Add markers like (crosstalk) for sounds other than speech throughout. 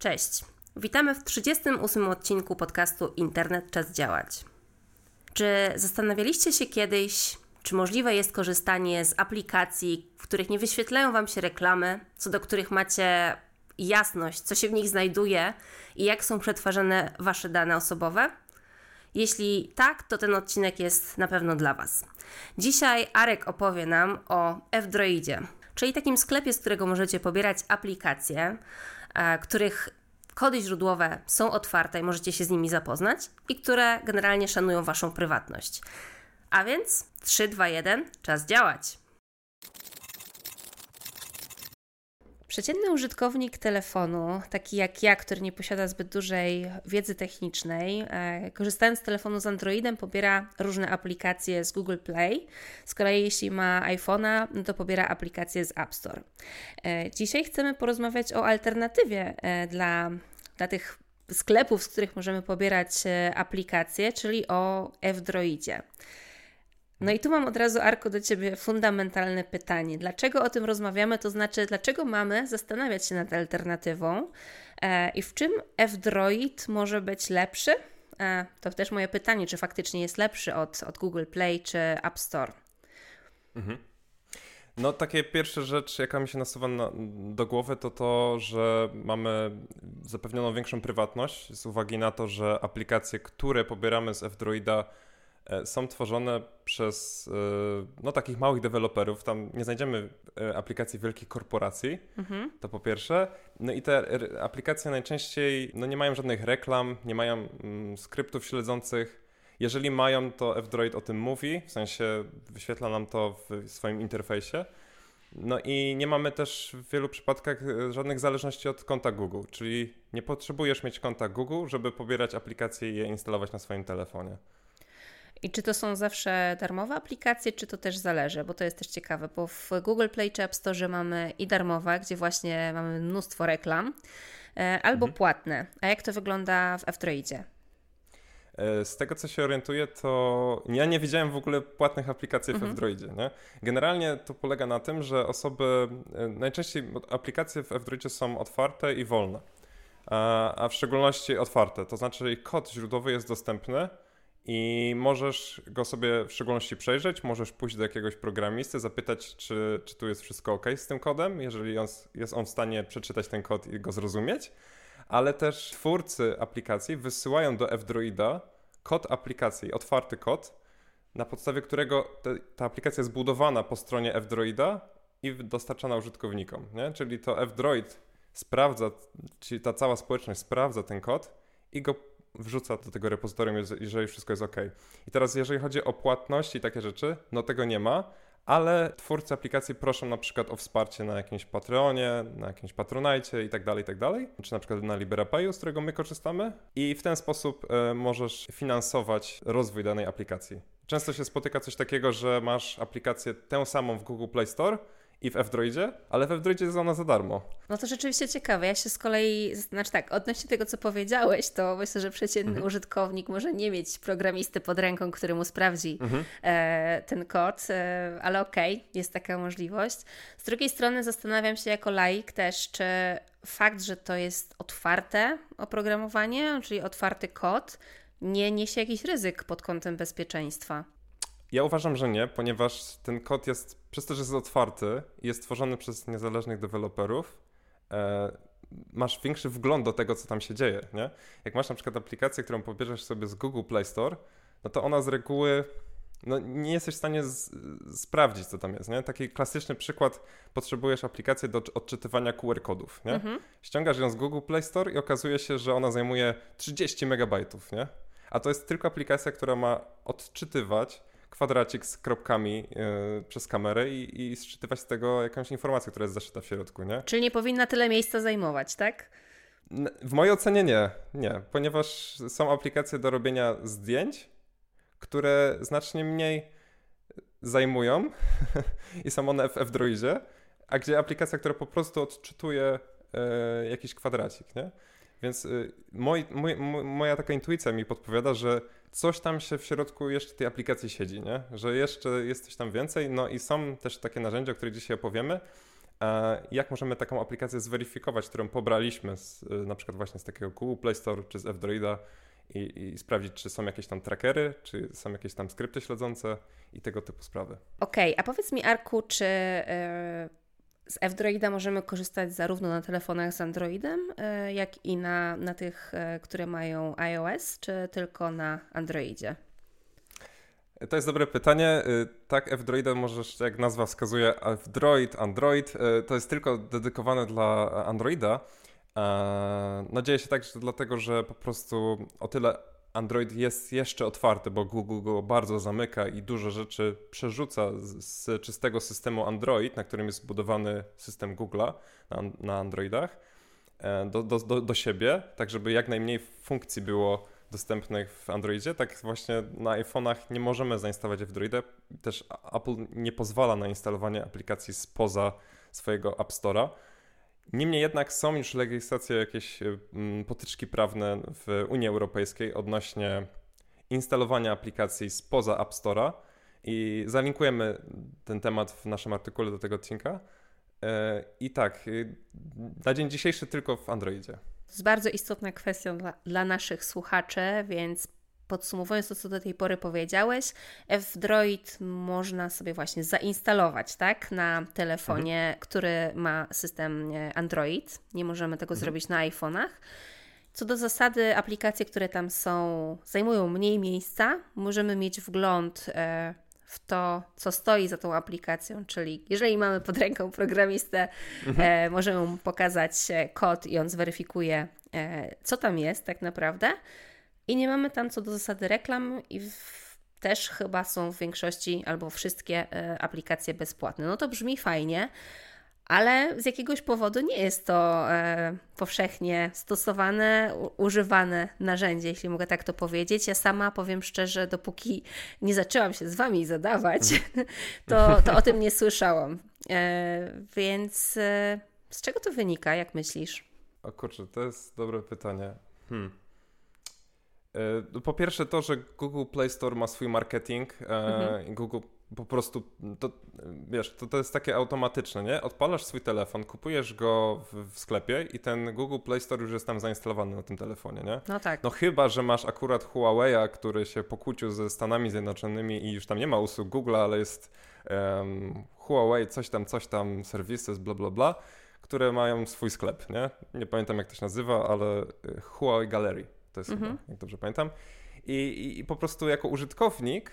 Cześć. Witamy w 38 odcinku podcastu Internet Czas Działać. Czy zastanawialiście się kiedyś, czy możliwe jest korzystanie z aplikacji, w których nie wyświetlają Wam się reklamy, co do których macie jasność, co się w nich znajduje i jak są przetwarzane Wasze dane osobowe? Jeśli tak, to ten odcinek jest na pewno dla Was. Dzisiaj Arek opowie nam o F-Droidzie, czyli takim sklepie, z którego możecie pobierać aplikacje, których kody źródłowe są otwarte i możecie się z nimi zapoznać i które generalnie szanują Waszą prywatność. A więc 3, 2, 1, czas działać! Przeciętny użytkownik telefonu, taki jak ja, który nie posiada zbyt dużej wiedzy technicznej, e, korzystając z telefonu z Androidem, pobiera różne aplikacje z Google Play. Z kolei, jeśli ma iPhone'a, no to pobiera aplikacje z App Store. E, dzisiaj chcemy porozmawiać o alternatywie e, dla, dla tych sklepów, z których możemy pobierać aplikacje, czyli o F-Droidzie. No i tu mam od razu, Arko, do Ciebie fundamentalne pytanie. Dlaczego o tym rozmawiamy? To znaczy, dlaczego mamy zastanawiać się nad alternatywą e, i w czym F-Droid może być lepszy? E, to też moje pytanie, czy faktycznie jest lepszy od, od Google Play czy App Store? Mhm. No, takie pierwsza rzecz, jaka mi się nasuwa na, do głowy, to to, że mamy zapewnioną większą prywatność z uwagi na to, że aplikacje, które pobieramy z F-Droida, są tworzone przez e, no, takich małych deweloperów. Tam nie znajdziemy e, aplikacji wielkich korporacji, mhm. to po pierwsze. No i te aplikacje najczęściej no, nie mają żadnych reklam, nie mają mm, skryptów śledzących. Jeżeli mają, to F-Droid o tym mówi, w sensie wyświetla nam to w swoim interfejsie. No i nie mamy też w wielu przypadkach żadnych zależności od konta Google, czyli nie potrzebujesz mieć konta Google, żeby pobierać aplikacje i je instalować na swoim telefonie. I czy to są zawsze darmowe aplikacje, czy to też zależy? Bo to jest też ciekawe, bo w Google Play czy App Store mamy i darmowe, gdzie właśnie mamy mnóstwo reklam, e, albo mhm. płatne. A jak to wygląda w F-Droidzie? E, z tego, co się orientuję, to ja nie widziałem w ogóle płatnych aplikacji mhm. w F-Droidzie. Nie? Generalnie to polega na tym, że osoby, e, najczęściej aplikacje w F-Droidzie są otwarte i wolne, a, a w szczególności otwarte, to znaczy ich kod źródłowy jest dostępny, i możesz go sobie w szczególności przejrzeć, możesz pójść do jakiegoś programisty, zapytać, czy, czy tu jest wszystko ok z tym kodem, jeżeli on, jest on w stanie przeczytać ten kod i go zrozumieć, ale też twórcy aplikacji wysyłają do F-Droida kod aplikacji, otwarty kod, na podstawie którego te, ta aplikacja jest budowana po stronie F-Droida i dostarczana użytkownikom, nie? czyli to F-Droid sprawdza, czyli ta cała społeczność sprawdza ten kod i go wrzuca do tego repozytorium, jeżeli wszystko jest ok. I teraz, jeżeli chodzi o płatności i takie rzeczy, no tego nie ma, ale twórcy aplikacji proszą na przykład o wsparcie na jakimś Patreonie, na jakimś Patronite i tak dalej, i tak dalej, czy na przykład na LiberaPayu, z którego my korzystamy i w ten sposób e, możesz finansować rozwój danej aplikacji. Często się spotyka coś takiego, że masz aplikację tę samą w Google Play Store, i w F-Droidzie, ale w F-Droidzie jest ona za darmo. No to rzeczywiście ciekawe. Ja się z kolei, znaczy tak, odnośnie tego, co powiedziałeś, to myślę, że przeciętny mhm. użytkownik może nie mieć programisty pod ręką, który mu sprawdzi mhm. e, ten kod, e, ale okej, okay, jest taka możliwość. Z drugiej strony zastanawiam się jako laik też, czy fakt, że to jest otwarte oprogramowanie, czyli otwarty kod, nie niesie jakichś ryzyk pod kątem bezpieczeństwa. Ja uważam, że nie, ponieważ ten kod jest, przez to, że jest otwarty i jest tworzony przez niezależnych deweloperów, e, masz większy wgląd do tego, co tam się dzieje, nie? Jak masz na przykład aplikację, którą pobierzesz sobie z Google Play Store, no to ona z reguły no, nie jesteś w stanie z, sprawdzić, co tam jest, nie? Taki klasyczny przykład, potrzebujesz aplikację do odczytywania QR kodów, nie? Mhm. Ściągasz ją z Google Play Store i okazuje się, że ona zajmuje 30 megabajtów, nie? A to jest tylko aplikacja, która ma odczytywać kwadracik z kropkami yy, przez kamerę i, i sczytywać z tego jakąś informację, która jest zaszyta w środku, nie? Czyli nie powinna tyle miejsca zajmować, tak? W mojej ocenie nie, nie, ponieważ są aplikacje do robienia zdjęć, które znacznie mniej zajmują (laughs) i są one w F-Droidzie, a gdzie aplikacja, która po prostu odczytuje e, jakiś kwadracik, nie? Więc y, moj, moj, moja taka intuicja mi podpowiada, że coś tam się w środku jeszcze tej aplikacji siedzi, nie? że jeszcze jest coś tam więcej. No i są też takie narzędzia, o których dzisiaj opowiemy, jak możemy taką aplikację zweryfikować, którą pobraliśmy z, na przykład właśnie z takiego Google Play Store czy z F-Droida i, i, sprawdzić, czy są jakieś tam trackery, czy są jakieś tam skrypty śledzące i tego typu sprawy. Okej, okay, a powiedz mi Arku, czy yy, z F-Droida możemy korzystać zarówno na telefonach z Androidem, yy, jak i na, na tych, yy, które mają iOS, czy tylko na Androidzie? To jest dobre pytanie. Tak, F-Droida możesz, jak nazwa wskazuje, F-Droid, Android, to jest tylko dedykowane dla Androida. No dzieje się tak, że dlatego, że po prostu o tyle Android jest jeszcze otwarty, bo Google go bardzo zamyka i dużo rzeczy przerzuca z, z czystego systemu Android, na którym jest zbudowany system Google'a na, na Androidach, e, do, do, do, do siebie, tak żeby jak najmniej funkcji było dostępnych w Androidzie, tak właśnie na iPhone'ach nie możemy zainstalować Androida. Też Apple nie pozwala na instalowanie aplikacji spoza swojego App Store'a. Niemniej jednak są już legislacje, jakieś mm, potyczki prawne w Unii Europejskiej odnośnie instalowania aplikacji spoza App Store'a i zalinkujemy ten temat w naszym artykule do tego odcinka. E, I tak, y, na dzień dzisiejszy tylko w Androidzie. To jest bardzo istotna kwestia dla, dla naszych słuchaczy, więc podsumowując to, co do tej pory powiedziałeś, F-Droid można sobie właśnie zainstalować, tak, na telefonie, mhm. który ma system e, Android. Nie możemy tego mhm. zrobić na iPhone'ach. Co do zasady, aplikacje, które tam są, zajmują mniej miejsca. Możemy mieć wgląd e, w to, co stoi za tą aplikacją, czyli jeżeli mamy pod ręką programistę, mhm. e, możemy mu pokazać kod i on zweryfikuje, co tam jest tak naprawdę. I nie mamy tam co do zasady reklam i w, też chyba są w większości albo wszystkie e, aplikacje bezpłatne. No to brzmi fajnie, ale z jakiegoś powodu nie jest to e, powszechnie stosowane, u, używane narzędzie, jeśli mogę tak to powiedzieć. Ja sama powiem szczerze, dopóki nie zaczęłam się z Wami zadawać, mhm. (laughs) to, to o tym nie słyszałam. E, więc e, z czego to wynika, jak myślisz? O kurczę, to jest dobre pytanie. Hmm. E, no, po pierwsze to, że Google Play Store ma swój marketing e, mhm. i Google po prostu, to, wiesz, to, to jest takie automatyczne, nie? Odpalasz swój telefon, kupujesz go w, w, sklepie i ten Google Play Store już jest tam zainstalowany na tym telefonie, nie? No tak. No chyba, że masz akurat Huawei'a, który się pokłócił ze Stanami Zjednoczonymi i już tam nie ma usług Google, ale jest um, Huawei, coś tam, coś tam, services, bla, bla, bla, które mają swój sklep, nie? Nie pamiętam jak to się nazywa, ale e, Huawei Gallery to jest mhm. chyba, jak dobrze pamiętam. I, i, I po prostu jako użytkownik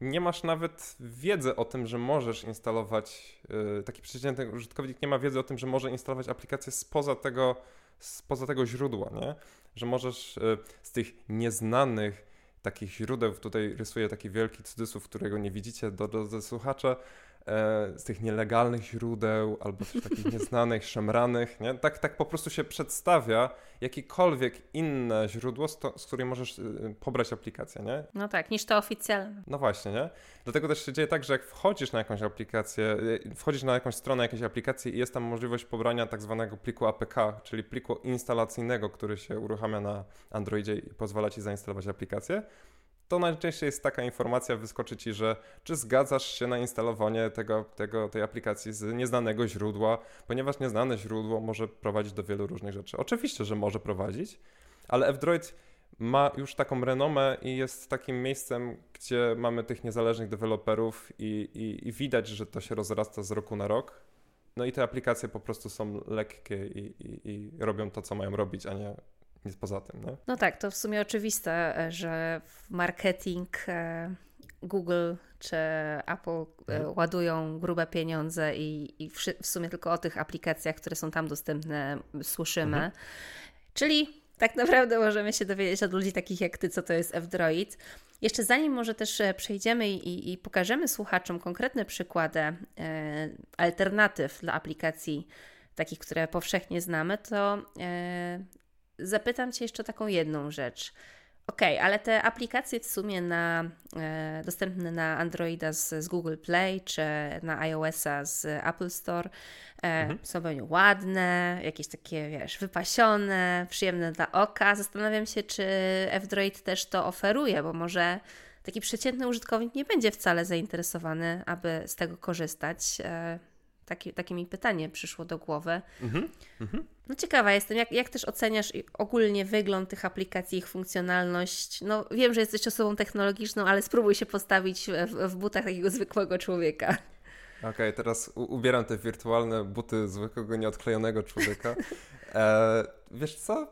nie masz nawet wiedzy o tym, że możesz instalować, yy, taki przeciętny użytkownik nie ma wiedzy o tym, że może instalować aplikację spoza tego, spoza tego źródła, nie? Że możesz yy, z tych nieznanych takich źródeł, tutaj rysuję taki wielki cudzysłów, którego nie widzicie, do, do, do słuchacza, z tych nielegalnych źródeł albo coś takich (laughs) nieznanych, szemranych, nie? Tak, tak po prostu się przedstawia jakiekolwiek inne źródło, z, to, z której możesz y, pobrać aplikację, nie? No tak, niż to oficjalne. No właśnie, nie? Dlatego też się dzieje tak, że jak wchodzisz na jakąś aplikację, y, wchodzisz na jakąś stronę jakiejś aplikacji i jest tam możliwość pobrania tak zwanego pliku APK, czyli pliku instalacyjnego, który się uruchamia na Androidzie i pozwala ci zainstalować aplikację, to najczęściej jest taka informacja, wyskoczy ci, że czy zgadzasz się na instalowanie tego, tego, tej aplikacji z nieznanego źródła, ponieważ nieznane źródło może prowadzić do wielu różnych rzeczy. Oczywiście, że może prowadzić, ale F-Droid ma już taką renomę i jest takim miejscem, gdzie mamy tych niezależnych deweloperów i, i, i widać, że to się rozrasta z roku na rok. No i te aplikacje po prostu są lekkie i, i, i robią to, co mają robić, a nie nic poza tym. Nie? No tak, to w sumie oczywiste, e, że marketing e, Google czy Apple e, mhm. ładują grube pieniądze i, i w sumie tylko o tych aplikacjach, które są tam dostępne, słyszymy. Mhm. Czyli tak naprawdę możemy się dowiedzieć od ludzi takich jak ty, co to jest F-Droid. Jeszcze zanim może też przejdziemy i, i pokażemy słuchaczom konkretne przykłady e, alternatyw dla aplikacji takich, które powszechnie znamy, to e, zapytam Cię jeszcze taką jedną rzecz. Ok, ale te aplikacje w sumie na, e, dostępne na Androida z, z, Google Play czy na iOS-a z Apple Store e, mhm. są pewnie ładne, jakieś takie, wiesz, wypasione, przyjemne dla oka. Zastanawiam się, czy F-Droid też to oferuje, bo może taki przeciętny użytkownik nie będzie wcale zainteresowany, aby z tego korzystać. E, takie, takie mi pytanie przyszło do głowy. Mhm. Mhm. No ciekawa jestem, jak, jak też oceniasz ogólnie wygląd tych aplikacji, ich funkcjonalność? No wiem, że jesteś osobą technologiczną, ale spróbuj się postawić w, w butach takiego zwykłego człowieka. Okej, okay, teraz ubieram te wirtualne buty zwykłego, nieodklejonego człowieka. (laughs) E, wiesz co?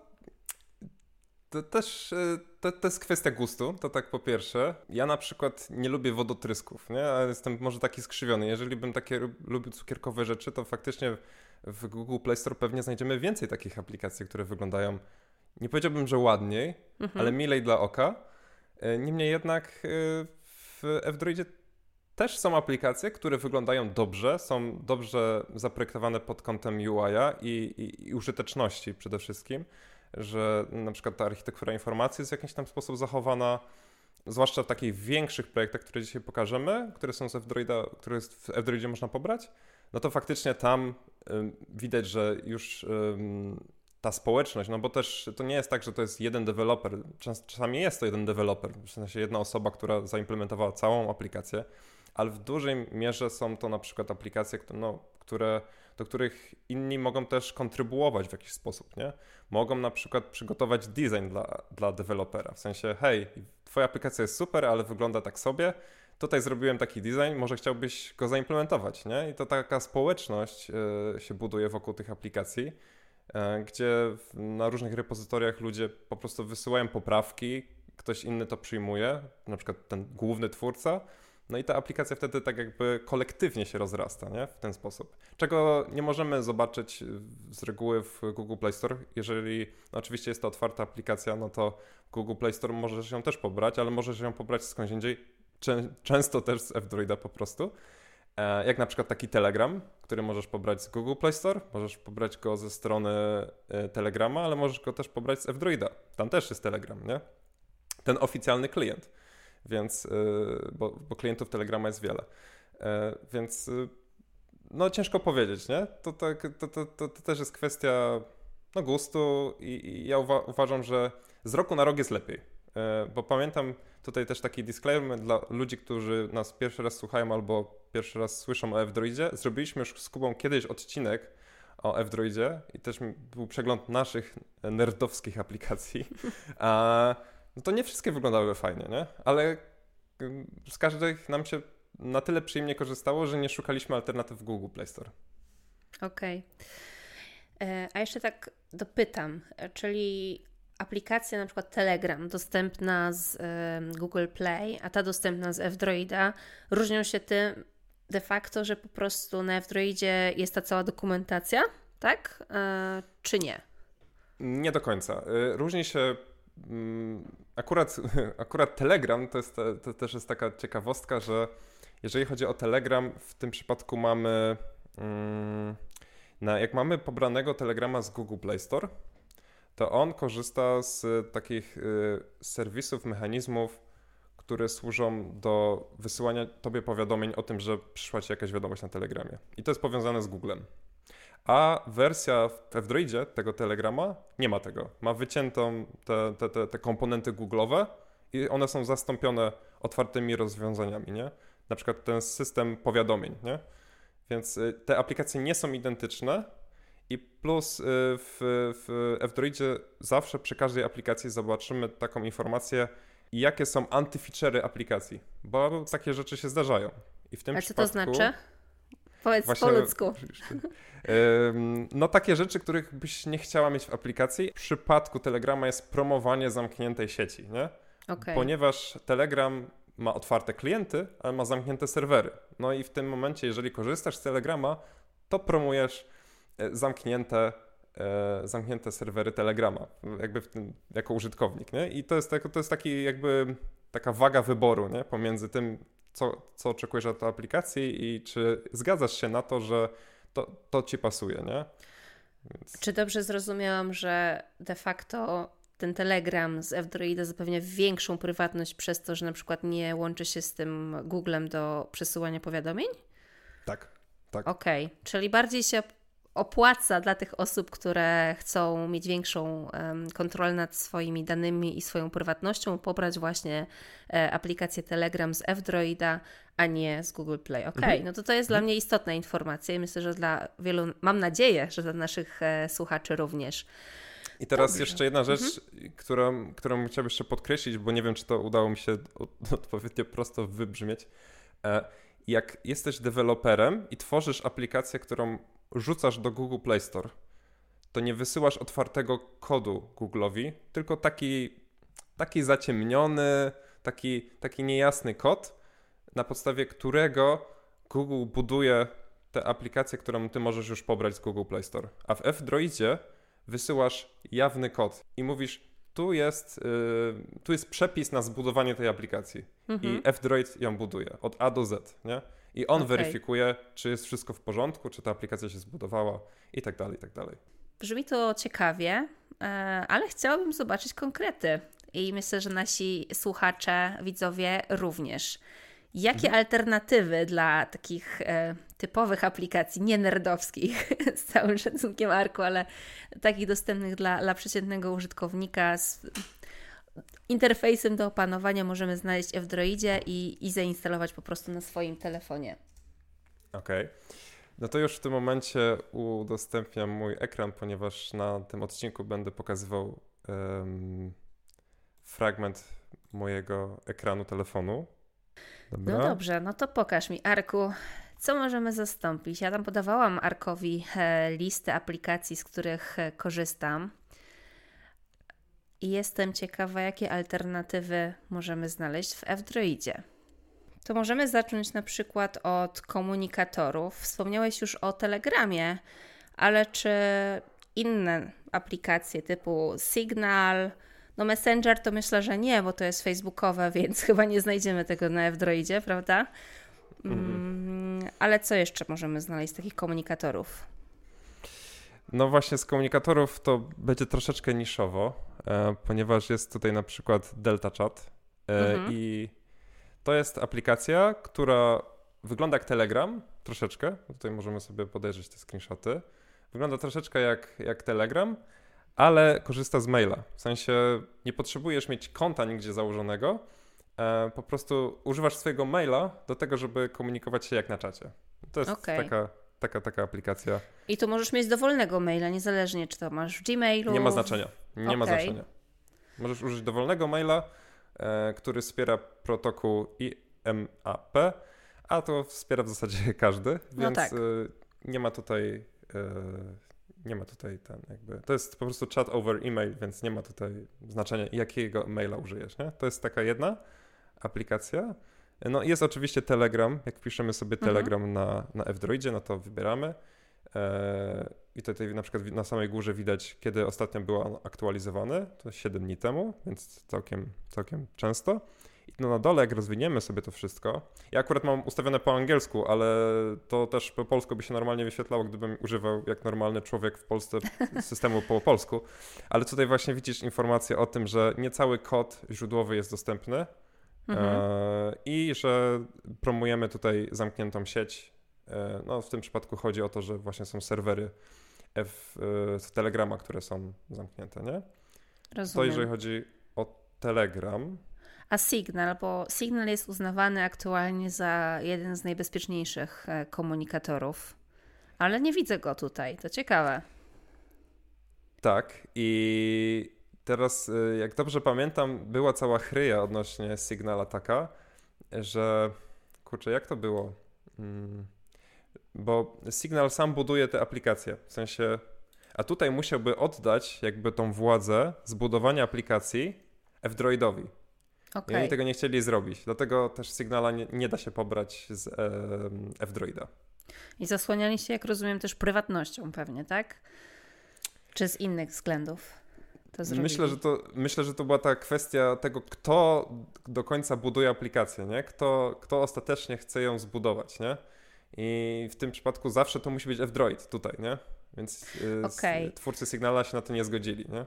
To też e, to, to jest kwestia gustu, to tak po pierwsze. Ja na przykład nie lubię wodotrysków, nie? Jestem może taki skrzywiony. Jeżeli bym takie lubił cukierkowe rzeczy, to faktycznie w Google Play Store pewnie znajdziemy więcej takich aplikacji, które wyglądają, nie powiedziałbym, że ładniej, mhm. ale milej dla oka. E, niemniej jednak e, w F-Droidzie też są aplikacje, które wyglądają dobrze, są dobrze zaprojektowane pod kątem UI-a i, i, i użyteczności przede wszystkim że na przykład ta architektura informacji jest w jakiś tam sposób zachowana, zwłaszcza w takich większych projektach, które dzisiaj pokażemy, które są z F-Droida, które w F-Droidzie można pobrać, no to faktycznie tam widać, że już ta społeczność, no bo też to nie jest tak, że to jest jeden deweloper, Czas, czasami jest to jeden deweloper, w sensie jedna osoba, która zaimplementowała całą aplikację, ale w dużej mierze są to na przykład aplikacje, no, które do których inni mogą też kontrybuować w jakiś sposób, nie? Mogą na przykład przygotować design dla, dla dewelopera, w sensie, hej, twoja aplikacja jest super, ale wygląda tak sobie, tutaj zrobiłem taki design, może chciałbyś go zaimplementować, nie? I to taka społeczność y, się buduje wokół tych aplikacji, y, gdzie na różnych repozytoriach ludzie po prostu wysyłają poprawki, ktoś inny to przyjmuje, na przykład ten główny twórca, no i ta aplikacja wtedy tak jakby kolektywnie się rozrasta, nie? W ten sposób. Czego nie możemy zobaczyć z reguły w Google Play Store. Jeżeli no oczywiście jest to otwarta aplikacja, no to Google Play Store możesz ją też pobrać, ale możesz ją pobrać skądś indziej, często też z F-Droida po prostu. E, jak na przykład taki Telegram, który możesz pobrać z Google Play Store, możesz pobrać go ze strony e, Telegrama, ale możesz go też pobrać z F-Droida. Tam też jest Telegram, nie? Ten oficjalny klient więc, y, bo, bo klientów Telegrama jest wiele. E, więc no ciężko powiedzieć, nie? To, tak, to, to, to, to też jest kwestia no, gustu i, i ja uwa uważam, że z roku na rok jest lepiej. E, bo pamiętam tutaj też taki disclaimer dla ludzi, którzy nas pierwszy raz słuchają albo pierwszy raz słyszą o F-Droidzie. Zrobiliśmy już z Kubą kiedyś odcinek o F-Droidzie i też był przegląd naszych nerdowskich aplikacji. (laughs) A no to nie wszystkie wyglądały fajnie, nie? Ale z każdych nam się na tyle przyjemnie korzystało, że nie szukaliśmy alternatyw w Google Play Store. Okej. Okay. E, a jeszcze tak dopytam, czyli aplikacja na przykład Telegram dostępna z Google Play, a ta dostępna z F-Droida różnią się tym de facto, że po prostu na F-Droidzie jest ta cała dokumentacja, tak? E, czy nie? Nie do końca. E, różni się Mm, akurat, (laughs) akurat Telegram to, jest, to też jest taka ciekawostka, że jeżeli chodzi o Telegram, w tym przypadku mamy, mm, na, jak mamy pobranego Telegrama z Google Play Store, to on korzysta z takich y, serwisów, mechanizmów, które służą do wysyłania tobie powiadomień o tym, że przyszła ci jakaś wiadomość na Telegramie. I to jest powiązane z Googlem. A wersja w F-Droidzie tego Telegrama nie ma tego. Ma wyciętą te, te, te, te komponenty Google'owe i one są zastąpione otwartymi rozwiązaniami, nie? Na przykład ten system powiadomień, nie? Więc y, te aplikacje nie są identyczne i plus y, w, w F-Droidzie zawsze przy każdej aplikacji zobaczymy taką informację, jakie są antyfeature'y aplikacji, bo takie rzeczy się zdarzają. I w tym A co to znaczy? Powiedz Właśnie, po ludzku. (laughs) No takie rzeczy, których byś nie chciała mieć w aplikacji. W przypadku Telegrama jest promowanie zamkniętej sieci, nie? Okay. Ponieważ Telegram ma otwarte klienty, ale ma zamknięte serwery. No i w tym momencie, jeżeli korzystasz z Telegrama, to promujesz zamknięte, e, zamknięte serwery Telegrama, jakby tym, jako użytkownik, nie? I to jest, to jest taki jakby taka waga wyboru, nie? Pomiędzy tym, co, co oczekujesz od aplikacji i czy zgadzasz się na to, że to, to ci pasuje, nie? Więc... Czy dobrze zrozumiałam, że de facto ten Telegram z F-Droida zapewnia większą prywatność przez to, że na przykład nie łączy się z tym Googlem do przesyłania powiadomień? Tak, tak. Okej, okay. czyli bardziej się opłaca dla tych osób, które chcą mieć większą kontrolę nad swoimi danymi i swoją prywatnością, pobrać właśnie e, aplikację Telegram z F-Droida, a nie z Google Play. Okej, okay, mhm. no to to jest mhm. dla mnie istotna informacja i myślę, że dla wielu, mam nadzieję, że dla naszych e, słuchaczy również. I teraz Dobrze. jeszcze jedna rzecz, mhm. którą, którą chciałbym jeszcze podkreślić, bo nie wiem, czy to udało mi się odpowiednio prosto wybrzmieć. E, jak jesteś deweloperem i tworzysz aplikację, którą rzucasz do Google Play Store, to nie wysyłasz otwartego kodu Google'owi, tylko taki, taki zaciemniony, taki, taki niejasny kod, na podstawie którego Google buduje tę aplikację, którą ty możesz już pobrać z Google Play Store. A w F-Droidzie wysyłasz jawny kod i mówisz, tu jest, yy, tu jest przepis na zbudowanie tej aplikacji. Mhm. I F-Droid ją buduje od A do Z, nie? I on okay. weryfikuje, czy jest wszystko w porządku, czy ta aplikacja się zbudowała i tak dalej, i tak dalej. Brzmi to ciekawie, e, ale chciałabym zobaczyć konkrety. I myślę, że nasi słuchacze, widzowie również. Jakie mhm. alternatywy dla takich e, typowych aplikacji, nie nerdowskich, (laughs) z całym szacunkiem Arku, ale takich dostępnych dla, dla przeciętnego użytkownika z interfejsem do opanowania możemy znaleźć w Droidzie i, i zainstalować po prostu na swoim telefonie. Okej. Okay. No to już w tym momencie udostępniam mój ekran, ponieważ na tym odcinku będę pokazywał um, fragment mojego ekranu telefonu. Dobra. No dobrze, no to pokaż mi, Arku, co możemy zastąpić. Ja tam podawałam Arkowi e, listę aplikacji, z których e, korzystam. I jestem ciekawa, jakie alternatywy możemy znaleźć w F-Droidzie. To możemy zacząć na przykład od komunikatorów. Wspomniałeś już o Telegramie, ale czy inne aplikacje typu Signal, no Messenger to myślę, że nie, bo to jest facebookowe, (laughs) więc chyba nie znajdziemy tego na F-Droidzie, prawda? Mhm. Mm, ale co jeszcze możemy znaleźć z takich komunikatorów? No właśnie z komunikatorów to będzie troszeczkę niszowo, e, ponieważ jest tutaj na przykład Delta Chat e, mhm. i to jest aplikacja, która wygląda jak Telegram troszeczkę. Tutaj możemy sobie podejrzeć te screenshoty. Wygląda troszeczkę jak, jak Telegram, ale korzysta z maila. W sensie nie potrzebujesz mieć konta nigdzie założonego, e, po prostu używasz swojego maila do tego, żeby komunikować się jak na czacie. To jest okay. taka, taka, taka aplikacja. I tu możesz mieć dowolnego maila, niezależnie czy to masz w Gmailu. Nie ma znaczenia. Nie okay. ma znaczenia. Możesz użyć dowolnego maila, e, który wspiera protokół IMAP, a to wspiera w zasadzie (laughs) każdy, no więc no tak. e, nie ma tutaj e, nie ma tutaj ten jakby, to jest po prostu chat over email, więc nie ma tutaj znaczenia jakiego maila użyjesz, nie? To jest taka jedna aplikacja. No jest oczywiście Telegram, jak wpiszemy sobie mhm. Telegram mhm. na, na F-Droidzie, no to wybieramy e, i tutaj na przykład na samej górze widać, kiedy ostatnio był on aktualizowany, to 7 dni temu, więc całkiem, całkiem często. I no na dole, jak rozwiniemy sobie to wszystko, ja akurat mam ustawione po angielsku, ale to też po polsku by się normalnie wyświetlało, gdybym używał jak normalny człowiek w Polsce (laughs) systemu po polsku. Ale tutaj właśnie widzisz informację o tym, że nie cały kod źródłowy jest dostępny mhm. e, i że promujemy tutaj zamkniętą sieć. E, no w tym przypadku chodzi o to, że właśnie są serwery F, e, Telegrama, które są zamknięte, nie? Rozumiem. To jeżeli chodzi o Telegram a Signal, bo Signal jest uznawany aktualnie za jeden z najbezpieczniejszych komunikatorów, ale nie widzę go tutaj. To ciekawe. Tak, i teraz, e, jak dobrze pamiętam, była cała chryja odnośnie Signal Ataka, że kurczę, jak to było? Hmm. Bo Signal sam buduje te aplikacje, w sensie, a tutaj musiałby oddać jakby tą władzę zbudowania aplikacji F-Droidowi. Okay. I oni tego nie chcieli zrobić. Dlatego też Signala nie, nie da się pobrać z e, F-Droida. I zasłaniali się, jak rozumiem, też prywatnością pewnie, tak? Czy z innych względów? Myślę że, to, myślę, że to była ta kwestia tego, kto do końca buduje aplikację, nie? Kto, kto ostatecznie chce ją zbudować, nie? I w tym przypadku zawsze to musi być F-Droid tutaj, nie? Więc y, okay. twórcy Signala się na to nie zgodzili, nie?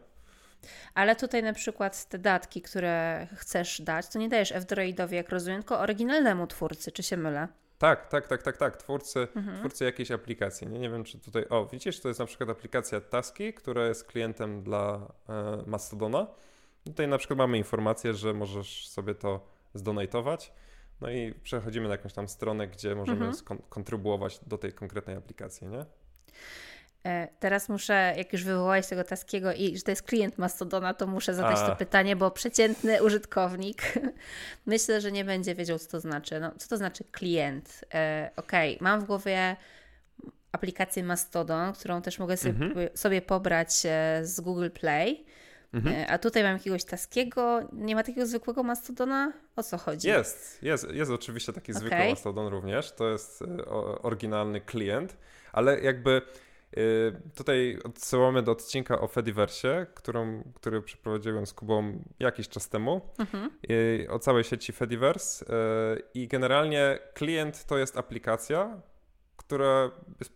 Ale tutaj na przykład te datki, które chcesz dać, to nie dajesz F-Droidowi, jak rozumiem, tylko oryginalnemu twórcy, czy się mylę? Tak, tak, tak, tak, tak. Twórcy, mhm. twórcy jakiejś aplikacji. Nie, nie wiem, czy tutaj. O, widzisz, to jest na przykład aplikacja Taski, która jest klientem dla e, Mastodona. Tutaj na przykład mamy informację, że możesz sobie to zdonatować. No i przechodzimy na jakąś tam stronę, gdzie możemy mhm. skon- kontrybuować do tej konkretnej aplikacji, nie? E, teraz muszę, jak już wywołałeś tego Taskiego i że to jest klient Mastodona, to muszę zadać A. to pytanie, bo przeciętny użytkownik (laughs) myślę, że nie będzie wiedział, co to znaczy. No, co to znaczy klient? E, Okej, okay. mam w głowie aplikację Mastodon, którą też mogę sobie, mhm. sobie pobrać e, z Google Play. Mhm. E, a tutaj mam jakiegoś taskiego, nie ma takiego zwykłego Mastodona? O co chodzi? Jest, jest, jest oczywiście taki okay. zwykły Mastodon również. To jest oryginalny klient, ale jakby tutaj odsyłamy do odcinka o Fediverse, którą, który przeprowadziłem z Kubą jakiś czas temu, mhm. Y, o całej sieci Fediverse. Y, I generalnie klient to jest aplikacja, która jest,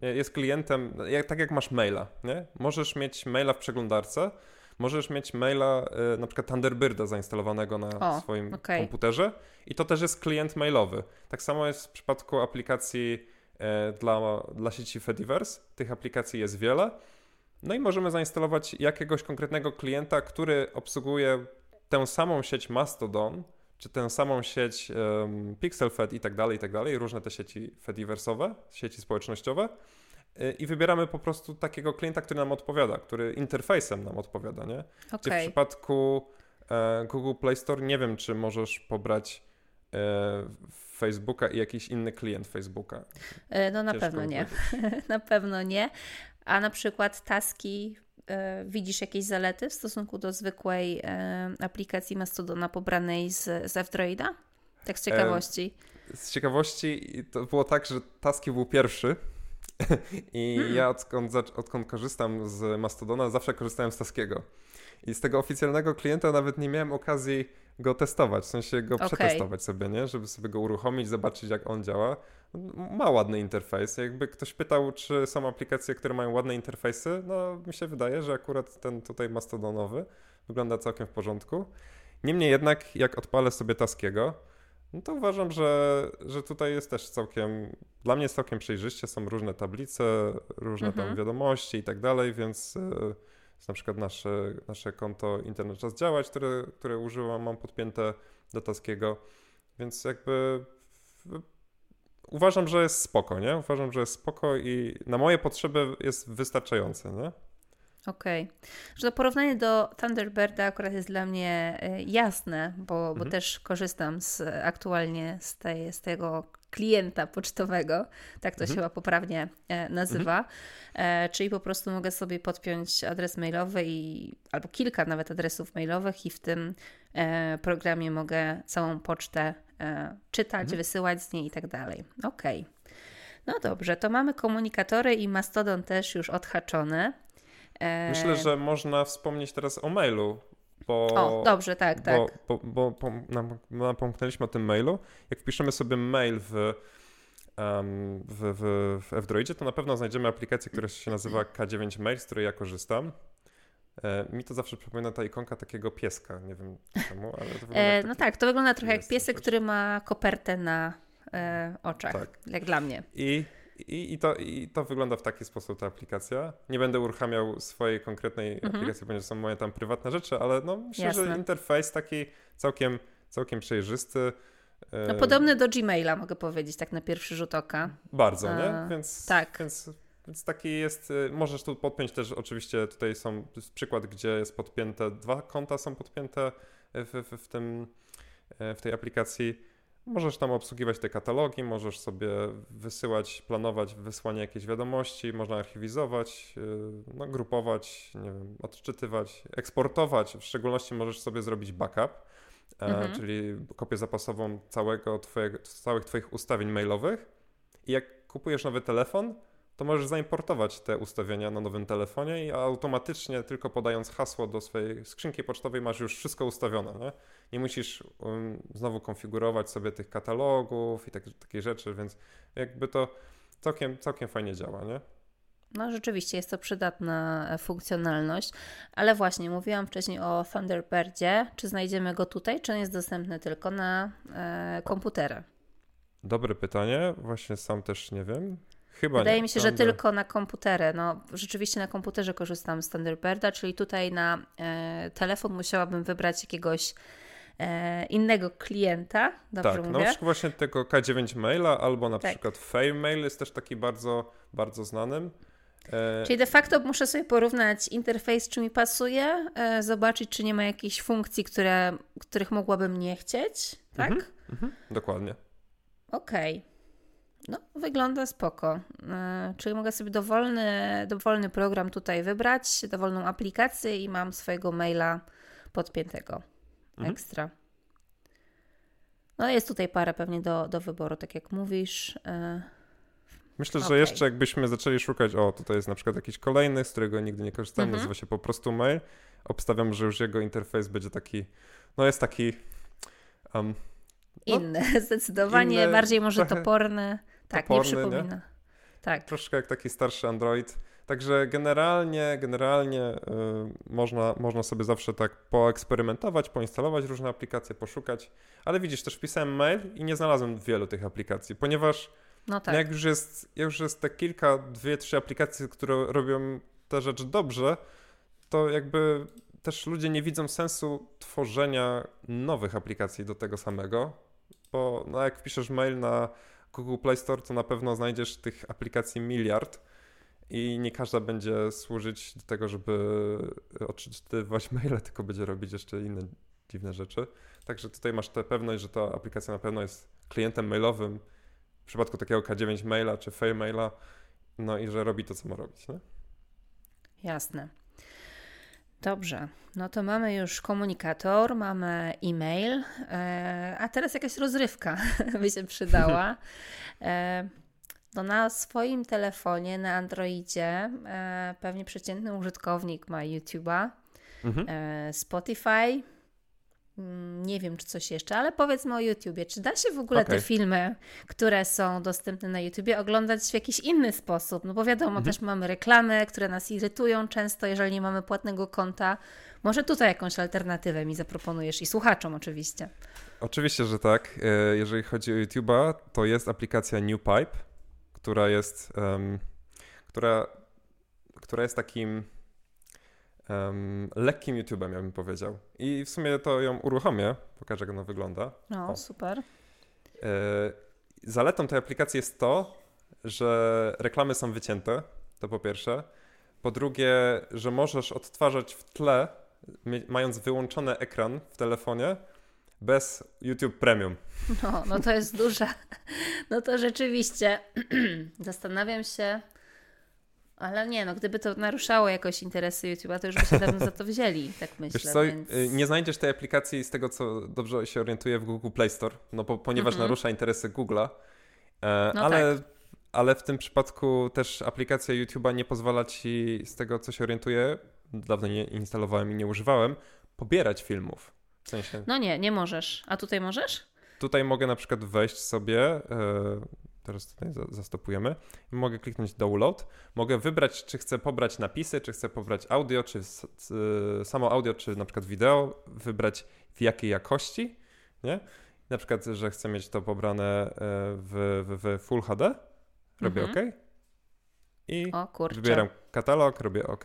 jest klientem, jak, tak jak masz maila. Nie? Możesz mieć maila w przeglądarce, możesz mieć maila, na przykład Thunderbirda zainstalowanego na o, swoim okay. komputerze i to też jest klient mailowy. Tak samo jest w przypadku aplikacji dla, dla sieci Fediverse. Tych aplikacji jest wiele. No i możemy zainstalować jakiegoś konkretnego klienta, który obsługuje tę samą sieć Mastodon, czy tę samą sieć um, PixelFed i tak dalej, i tak dalej, różne te sieci Fediverse'owe, sieci społecznościowe. E, I wybieramy po prostu takiego klienta, który nam odpowiada, który interfejsem nam odpowiada, nie? Okay. Gdzie w przypadku e, Google Play Store nie wiem, czy możesz pobrać e, Facebooka i jakiś inny klient Facebooka? E, no na Ciężko pewno nie. (laughs) na pewno nie. A na przykład taski, e, widzisz jakieś zalety w stosunku do zwykłej e, aplikacji Mastodona pobranej z, z F-Droida? Tak z ciekawości. z ciekawości to było tak, że Taski był pierwszy. (laughs) I hmm. ja odkąd, odkąd korzystam z Mastodona, zawsze korzystałem z Taskiego. I z tego oficjalnego klienta nawet nie miałem okazji go testować, w sensie go okay. przetestować sobie, nie? Żeby sobie go uruchomić, zobaczyć jak on działa. Ma ładny interfejs. Jakby ktoś pytał, czy są aplikacje, które mają ładne interfejsy, no mi się wydaje, że akurat ten tutaj mastodonowy wygląda całkiem w porządku. Niemniej jednak, jak odpalę sobie Taskiego, no to uważam, że, że tutaj jest też całkiem, dla mnie jest całkiem przejrzyście, są różne tablice, różne mhm. tam wiadomości i tak dalej, więc e, jest na przykład nasze, nasze konto Internet Czas Działać, które, które używam, mam podpięte do Taskiego, więc jakby uważam, że jest spoko, nie? Uważam, że jest spoko i na moje potrzeby jest wystarczające, nie? Okej. Okay. Że to porównanie do Thunderbirda akurat jest dla mnie e, jasne, bo, mhm. bo też korzystam z, aktualnie z, tej, z tego klienta pocztowego, tak to mhm. się chyba poprawnie e, nazywa, mhm. e, czyli po prostu mogę sobie podpiąć adres mailowy i, albo kilka nawet adresów mailowych i w tym e, programie mogę całą pocztę czytać, mhm. wysyłać z niej i tak dalej. Okej. Okay. No dobrze, to mamy komunikatory i Mastodon też już odhaczony. Myślę, że można wspomnieć teraz o mailu, bo, o, dobrze, tak, tak. Bo, bo, bo napomknęliśmy o tym mailu. Jak wpiszemy sobie mail w, um, w, w, w F-Droidzie, to na pewno znajdziemy aplikację, która się nazywa K9 Mail, z której ja korzystam. E, mi to zawsze przypomina ta ikonka takiego pieska. Nie wiem czemu, ale to wygląda. E, no tak, to wygląda trochę jak piesek, który ma kopertę na e, oczach. Tak. Jak dla mnie. I i, i, to, I to wygląda w taki sposób ta aplikacja. Nie będę uruchamiał swojej konkretnej mhm. aplikacji, ponieważ są moje tam prywatne rzeczy, ale no myślę, Jasne. że interfejs taki całkiem, całkiem przejrzysty. No, podobny do Gmaila, mogę powiedzieć, tak na pierwszy rzut oka. Bardzo, nie? Więc, tak. Więc, więc taki jest. Y, możesz tu podpiąć też, oczywiście tutaj są przykład, gdzie jest podpięte, dwa konta są podpięte w, w, w, tym, e, w tej aplikacji. Możesz tam obsługiwać te katalogi, możesz sobie wysyłać, planować wysłanie jakiejś wiadomości, można archiwizować, y, no, grupować, nie wiem, odczytywać, eksportować. W szczególności możesz sobie zrobić backup, e, mhm. czyli kopię zapasową całego twojego, całych Twoich ustawień mailowych. I jak kupujesz nowy telefon, to możesz zaimportować te ustawienia na nowym telefonie i automatycznie, tylko podając hasło do swojej skrzynki pocztowej, masz już wszystko ustawione. Nie, nie musisz um, znowu konfigurować sobie tych katalogów i tak, takie rzeczy, więc jakby to całkiem, całkiem fajnie działa, nie? No, rzeczywiście jest to przydatna e, funkcjonalność, ale właśnie mówiłam wcześniej o Thunderbirdzie. Czy znajdziemy go tutaj, czy on jest dostępny tylko na e, komputery? Dobre pytanie, właśnie sam też nie wiem. Chyba Wydaje nie. mi się, że tylko na komputery. No, rzeczywiście na komputerze korzystam z Thunderbirda, czyli tutaj na e, telefon musiałabym wybrać jakiegoś e, innego klienta. Dobrze tak, mówię? na przykład właśnie tego K9 Maila albo na Tak. przykład Fame Mail jest też taki bardzo, bardzo znanym. E, Czyli de facto muszę sobie porównać interfejs, czy mi pasuje, e, zobaczyć, czy nie ma jakichś funkcji, które, których mogłabym nie chcieć, tak? Mhm. mhm, dokładnie. Okej. No, wygląda spoko. E, czyli mogę sobie dowolny, dowolny program tutaj wybrać, dowolną aplikację i mam swojego maila podpiętego. Mhm. Ekstra. No, jest tutaj parę pewnie do, do wyboru, tak jak mówisz. E, Myślę, że Okej. jeszcze jakbyśmy zaczęli szukać, o tutaj jest na przykład jakiś kolejny, z którego nigdy nie korzystałem, Mhm. nazywa się po prostu Mail. Obstawiam, że już jego interfejs będzie taki, no jest taki um, No, inny, (laughs) zdecydowanie, inny, bardziej może (laughs) toporny. Tak, toporny, nie nie? przypomina. Tak. troszkę jak taki starszy Android. Także generalnie, generalnie y, można, można sobie zawsze tak poeksperymentować, poinstalować różne aplikacje, poszukać. Ale widzisz, też wpisałem mail i nie znalazłem wielu tych aplikacji, ponieważ No tak. No jak już jest, jak już jest te kilka, dwie, trzy aplikacje, które robią tę rzecz dobrze, to jakby też ludzie nie widzą sensu tworzenia nowych aplikacji do tego samego, bo no jak wpiszesz mail na Google Play Store, to na pewno znajdziesz tych aplikacji miliard i nie każda będzie służyć do tego, żeby odczytywać (laughs) maile, tylko będzie robić jeszcze inne dziwne rzeczy. Także tutaj masz tę pewność, że ta aplikacja na pewno jest klientem mailowym, w przypadku takiego K9 maila czy Fail maila, no i że robi to, co ma robić. Nie? Jasne. Dobrze, no to mamy już komunikator, mamy e-mail, e, a teraz jakaś rozrywka (laughs) by się przydała. (laughs) E, no na swoim telefonie, na Androidzie, e, pewnie przeciętny użytkownik ma YouTube'a, Mhm. Spotify, nie wiem czy coś jeszcze, ale powiedzmy o YouTubie. Czy da się w ogóle te Okej. filmy, które są dostępne na YouTubie, oglądać w jakiś inny sposób? No bo wiadomo, Mhm. też mamy reklamy, które nas irytują często, jeżeli nie mamy płatnego konta. Może tutaj jakąś alternatywę mi zaproponujesz i słuchaczom oczywiście. Oczywiście, że tak. E, Jeżeli chodzi o YouTube'a, to jest aplikacja NewPipe, która jest, em, która, która jest takim em, lekkim YouTube'em, ja bym powiedział. I w sumie to ją uruchomię, pokażę jak ona wygląda. No, O. super. E, Zaletą tej aplikacji jest to, że reklamy są wycięte, to po pierwsze. Po drugie, że możesz odtwarzać w tle, mając wyłączony ekran w telefonie, bez YouTube Premium. No, no to jest duża. (laughs) No to rzeczywiście (clears throat) zastanawiam się, ale nie, no gdyby to naruszało jakoś interesy YouTube'a, to już by się dawno za to wzięli, tak myślę. Wiesz co, więc... y, nie znajdziesz tej aplikacji z tego, co dobrze się orientuję w Google Play Store, no bo, ponieważ Mhm. narusza interesy Google'a, e, No ale, tak. ale w tym przypadku też aplikacja YouTube'a nie pozwala ci, z tego co się orientuję, dawno nie instalowałem i nie używałem, pobierać filmów. W sensie, No nie, nie możesz. A tutaj możesz? tutaj mogę na przykład wejść sobie, e, teraz tutaj za- zastopujemy, mogę kliknąć download, mogę wybrać, czy chcę pobrać napisy, czy chcę pobrać audio, czy samo audio, czy na przykład wideo, wybrać w jakiej jakości, nie? Na przykład, że chcę mieć to pobrane e, w, w, w Full HD, robię Mhm. OK i wybieram katalog, robię OK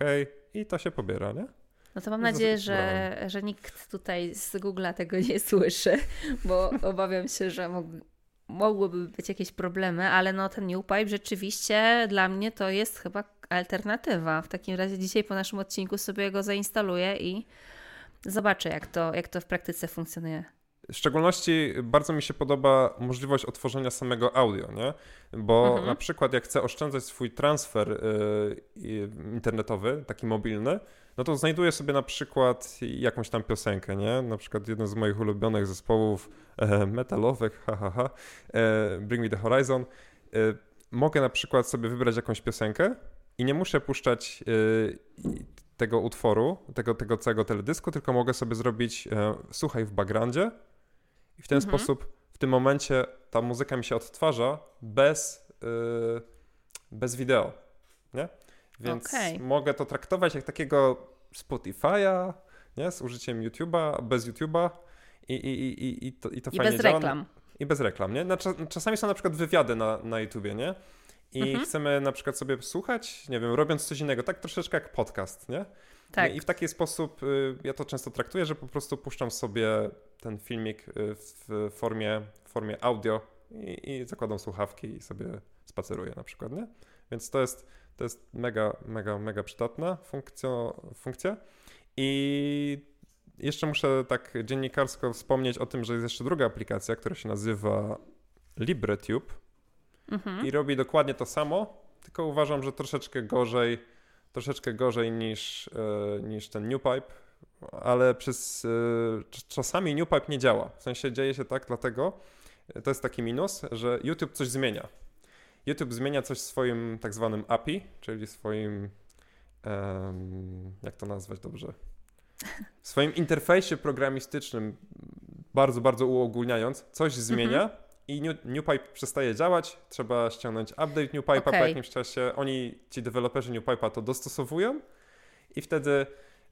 i to się pobiera, nie? No to mam nadzieję, że, że nikt tutaj z Google'a tego nie słyszy, bo (laughs) obawiam się, że mógł, mogłyby być jakieś problemy, ale no ten NewPipe rzeczywiście dla mnie to jest chyba alternatywa. W takim razie dzisiaj po naszym odcinku sobie go zainstaluję i zobaczę, jak to, jak to w praktyce funkcjonuje. W szczególności bardzo mi się podoba możliwość otworzenia samego audio, nie? Bo Mhm. na przykład jak chcę oszczędzać swój transfer y, y, internetowy, taki mobilny, no to znajduję sobie na przykład jakąś tam piosenkę, nie? Na przykład jeden z moich ulubionych zespołów e, metalowych, ha, ha, ha, e, Bring Me The Horizon. E, mogę na przykład sobie wybrać jakąś piosenkę i nie muszę puszczać y, tego utworu, tego, tego całego teledysku, tylko mogę sobie zrobić e, słuchaj w backgroundzie i w ten Mhm. sposób w tym momencie ta muzyka mi się odtwarza bez, y, bez wideo, nie? Więc Okej. mogę to traktować jak takiego Spotify'a, nie? Z użyciem YouTube'a, bez YouTube'a i, i, i, i, i, to, i to I fajnie bez działa. reklam. i bez reklam, nie? Czasami są na przykład wywiady na, na YouTubie, nie? I mhm. chcemy na przykład sobie słuchać, nie wiem, robiąc coś innego, tak troszeczkę jak podcast, nie? Tak. I w taki sposób y, ja to często traktuję, że po prostu puszczam sobie ten filmik y, w formie, w formie audio i, i zakładam słuchawki i sobie spaceruję na przykład, nie? Więc to jest, to jest mega, mega, mega przydatna funkcja, funkcja. I jeszcze muszę tak dziennikarsko wspomnieć o tym, że jest jeszcze druga aplikacja, która się nazywa LibreTube mhm. i robi dokładnie to samo, tylko uważam, że troszeczkę gorzej, troszeczkę gorzej niż, e, niż ten NewPipe, ale przez, e, czasami NewPipe nie działa. W sensie dzieje się tak dlatego, to jest taki minus, że YouTube coś zmienia. YouTube zmienia coś w swoim tak zwanym API, czyli swoim, um, jak to nazwać dobrze, w swoim interfejsie programistycznym, bardzo, bardzo uogólniając, coś zmienia mhm. i NewPipe przestaje działać, trzeba ściągnąć update NewPipe'a okay. po jakimś czasie. Oni, ci deweloperzy NewPipe'a to dostosowują i wtedy,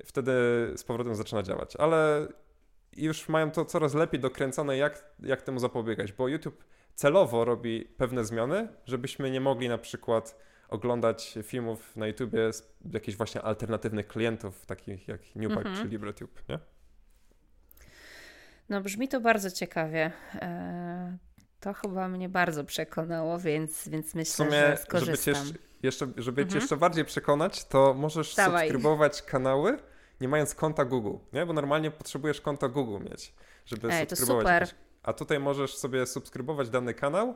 wtedy z powrotem zaczyna działać. Ale już mają to coraz lepiej dokręcone, jak, jak temu zapobiegać, bo YouTube celowo robi pewne zmiany, żebyśmy nie mogli na przykład oglądać filmów na YouTubie z jakichś właśnie alternatywnych klientów, takich jak Newpack mm -hmm. czy LibreTube, nie? No brzmi to bardzo ciekawie. E, to chyba mnie bardzo przekonało, więc, więc myślę, sumie, że skorzystam. Żeby cię jeszcze, żeby cię jeszcze bardziej przekonać, to możesz Dawaj. subskrybować kanały, nie mając konta Google, nie? Bo normalnie potrzebujesz konta Google mieć, żeby Ej, subskrybować. To super. A tutaj możesz sobie subskrybować dany kanał